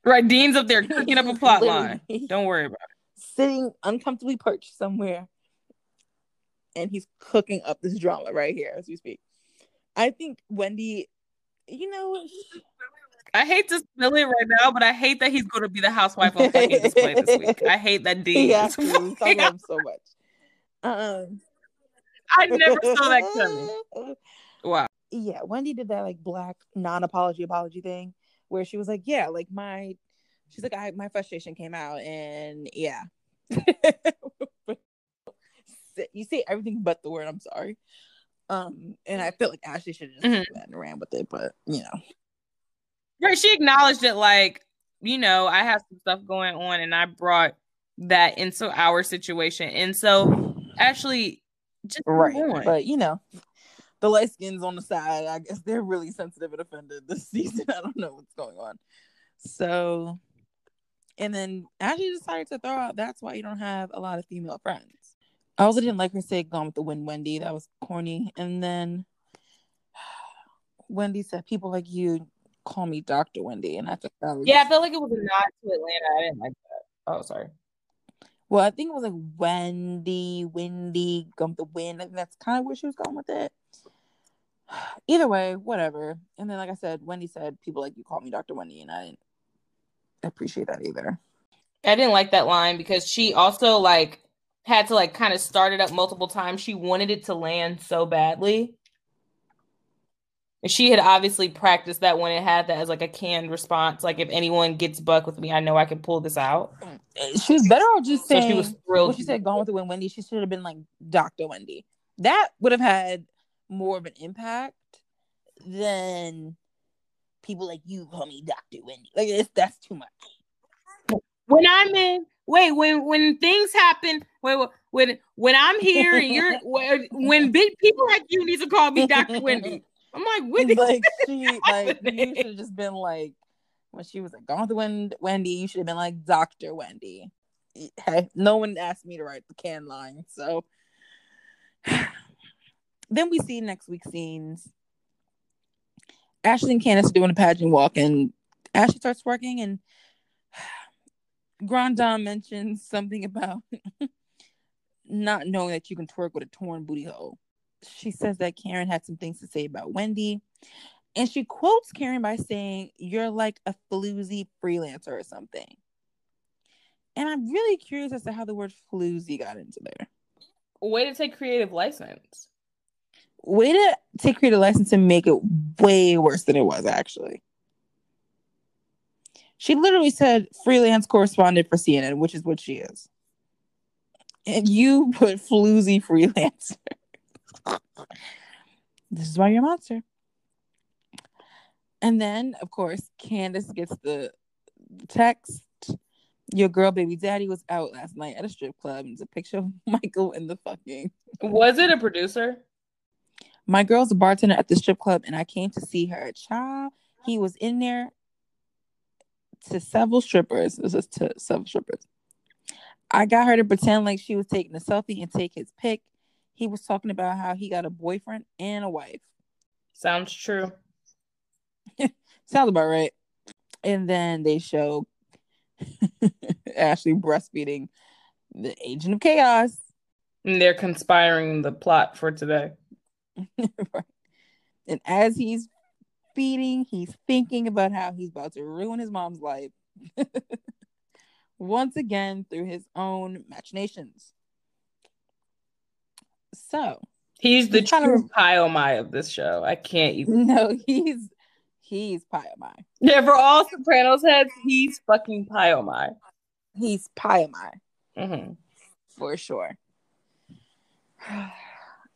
Right. Dean's up there cooking up a plot line. Don't worry about sitting uncomfortably perched somewhere, and he's cooking up this drama right here as we speak. I think Wendy, you know. I hate to spill it right now, but I hate that he's going to be the housewife on fucking display this week. I hate that Dean. he is has to. We talk fucking- about him so much. Um, I never saw that coming. Wow. yeah, Wendy did that like black non-apology apology thing where she was like, yeah, like my she's like I my frustration came out and yeah. you say everything but the word I'm sorry. Um and I feel like Ashley should have just Mhm. and ran with it, but you know. Right. She acknowledged it like, you know, I have some stuff going on and I brought that into our situation. And so actually just Right. But you know, the light skins on the side, I guess they're really sensitive and offended this season. I don't know what's going on. So and then Ashley decided to throw out that's why you don't have a lot of female friends. I also didn't like her say gone with the wind Wendy. That was corny. And then Wendy said, People like you call me Dr. Wendy. And I thought that was yeah, I felt like it was a nod to Atlanta. I didn't like that. Oh, sorry. Well, I think it was like Wendy, Windy, gum the wind. I think that's kind of where she was going with it. Either way, whatever. And then, like I said, Wendy said, "People like you call me Dr. Wendy," and I didn't appreciate that either. I didn't like that line because she also like had to like kind of start it up multiple times. She wanted it to land so badly. And she had obviously practiced that when it had that as like a canned response. Like if anyone gets buck with me, I know I can pull this out. She was better off just So saying. she was thrilled. she said "Gone with the Wind," Wendy, she should have been like Dr. Wendy. That would have had more of an impact than people like you call me Dr. Wendy. Like it's that's too much. when I'm in wait when when things happen wait when when I'm here and you're when, when big people like you need to call me Dr. Wendy. I'm like Wendy. like she like you should have just been like when she was like gone with the wind Wendy, you should have been like Dr. Wendy. Hey, no one asked me to write the can line, so then we see next week's scenes. Ashley and Candiace are doing a pageant walk, and Ashley starts working, and Grand Dame mentions something about not knowing that you can twerk with a torn booty hole. She says that Karen had some things to say about Wendy. And she quotes Karen by saying, You're like a floozy freelancer or something. And I'm really curious as to how the word floozy got into there. Way to take creative license. Way to take creative license and make it way worse than it was, actually. She literally said freelance correspondent for CNN, which is what she is. And you put floozy freelancer. this is why you're a monster. And then, of course, Candiace gets the text. Your girl, baby daddy, was out last night at a strip club. It's a picture of Michael in the fucking. Was it a producer? My girl's a bartender at the strip club, and I came to see her. Child, he was in there to several strippers. This is to several strippers. I got her to pretend like she was taking a selfie and take his pic. He was talking about how he got a boyfriend and a wife. Sounds true. Sounds about right. And then they show Ashley breastfeeding the agent of chaos. And they're conspiring the plot for today. right. And as he's feeding, he's thinking about how he's about to ruin his mom's life. Once again, through his own machinations. So he's the true of... Pie-O-My of this show. I can't even. No, he's he's Pie-O-My. Yeah, for all Sopranos heads, he's fucking Pie-O-My. He's Pie-O-My. Mm-hmm. For sure.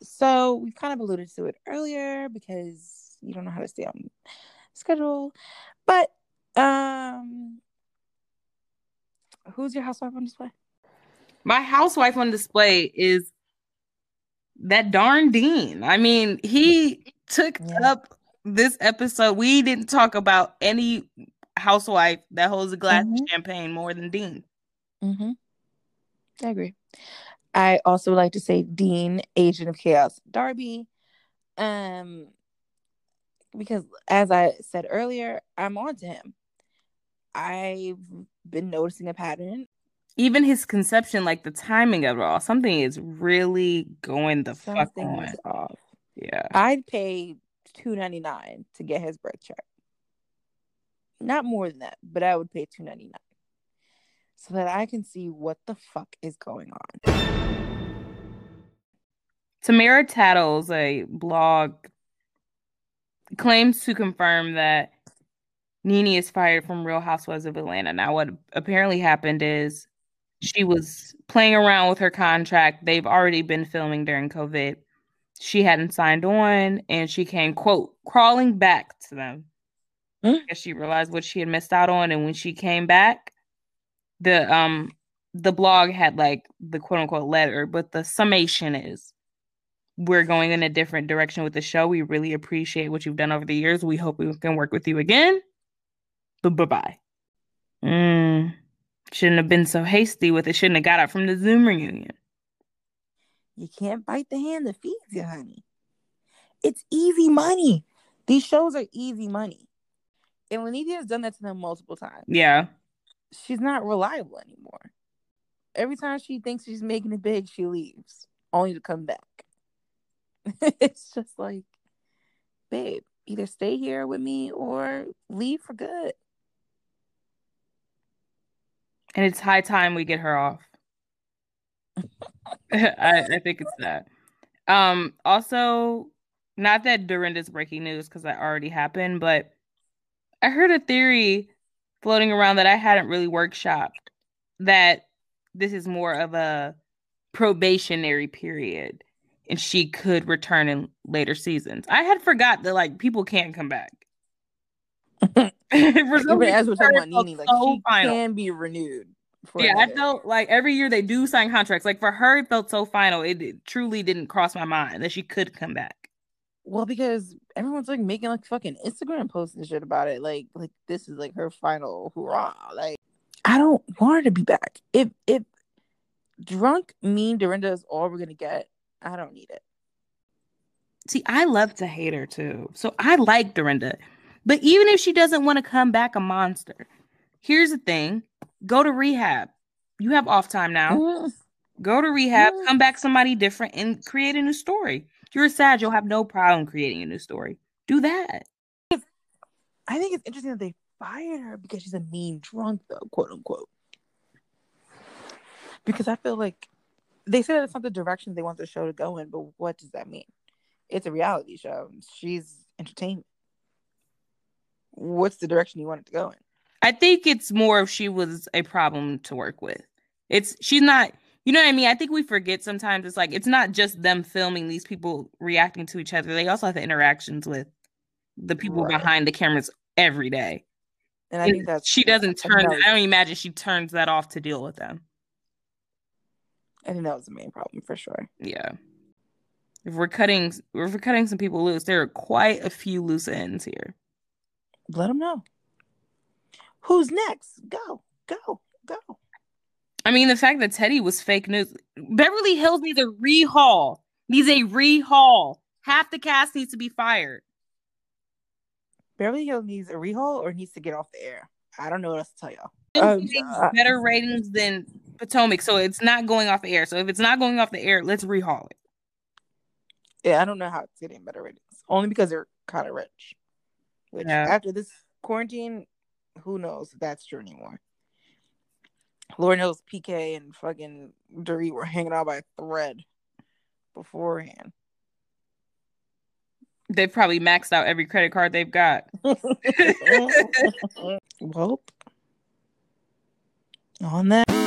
So we've kind of alluded to it earlier because you don't know how to stay on schedule. But um who's your housewife on display? My housewife on display is that darn Dean. I mean, he took yeah. up this episode. We didn't talk about any housewife that holds a glass mm-hmm. of champagne more than Dean. Mm-hmm. I agree. I also like to say Dean, Agent of Chaos, Darby. Um, because as I said earlier, I'm on to him. I've been noticing a pattern. Even his conception, like the timing of it all, something is really going the something fuck on. off. Yeah, I'd pay two ninety nine to get his birth chart. Not more than that, but I would pay two ninety nine so that I can see what the fuck is going on. Tamara Tattles, a blog, claims to confirm that Nene is fired from Real Housewives of Atlanta. Now, what apparently happened is she was playing around with her contract. They've already been filming during COVID. She hadn't signed on, and she came, quote, crawling back to them. Mm. She realized what she had missed out on, and when she came back, the um the blog had like the quote unquote letter, but the summation is we're going in a different direction with the show. We really appreciate what you've done over the years. We hope we can work with you again. But bye bye. Mm, shouldn't have been so hasty with it. Shouldn't have got it from the Zoom reunion. You can't bite the hand that feeds you, honey. It's easy money. These shows are easy money. And Lenita has done that to them multiple times. Yeah she's not reliable anymore. Every time she thinks she's making it big, she leaves, only to come back. it's just like, babe, either stay here with me or leave for good. And it's high time we get her off. I, I think it's that. Um, also, not that Dorinda's breaking news because that already happened, but I heard a theory floating around that I hadn't really workshopped that this is more of a probationary period and she could return in later seasons. I had forgot that like people can't come back. For Even as we're talking about Nene, like so she final. can be renewed. Yeah, I felt like every year they do sign contracts. Like for her, it felt so final. It, it truly didn't cross my mind that she could come back. Well, because everyone's like making like fucking Instagram posts and shit about it. Like, like this is like her final hurrah. Like, I don't want her to be back. If if drunk mean Dorinda is all we're gonna get, I don't need it. See, I love to hate her too. So I like Dorinda. But even if she doesn't want to come back a monster, here's the thing. go to rehab. You have off time now. Mm. Go to rehab, Mm. come back somebody different, and create a new story. You're sad. You'll have no problem creating a new story. Do that. I think it's interesting that they fired her because she's a mean drunk, though, quote unquote. Because I feel like they said it's not the direction they want the show to go in, but what does that mean? It's a reality show. She's entertainment. What's the direction you want it to go in? I think it's more if she was a problem to work with. It's she's not. You know what I mean? I think we forget sometimes. It's like it's not just them filming these people reacting to each other. They also have the interactions with the people Right. behind the cameras every day. And I And think that's she doesn't turn. think I don't imagine she turns that off to deal with them. I think that was the main problem for sure. Yeah. If we're cutting, if we're cutting some people loose, there are quite a few loose ends here. Let them know. Who's next? Go, go, go. I mean, the fact that Teddy was fake news. Beverly Hills needs a rehaul. Needs a rehaul. Half the cast needs to be fired. Beverly Hills needs a rehaul or needs to get off the air. I don't know what else to tell y'all. Um, getting uh, better ratings than Potomac, so it's not going off the air. So if it's not going off the air, let's rehaul it. Yeah, I don't know how it's getting better ratings. Only because they're kind of rich. Which Yeah. after this quarantine, who knows if that's true anymore. Lord knows PK and fucking Dorit were hanging out by a thread beforehand. They've probably maxed out every credit card they've got. well, on that.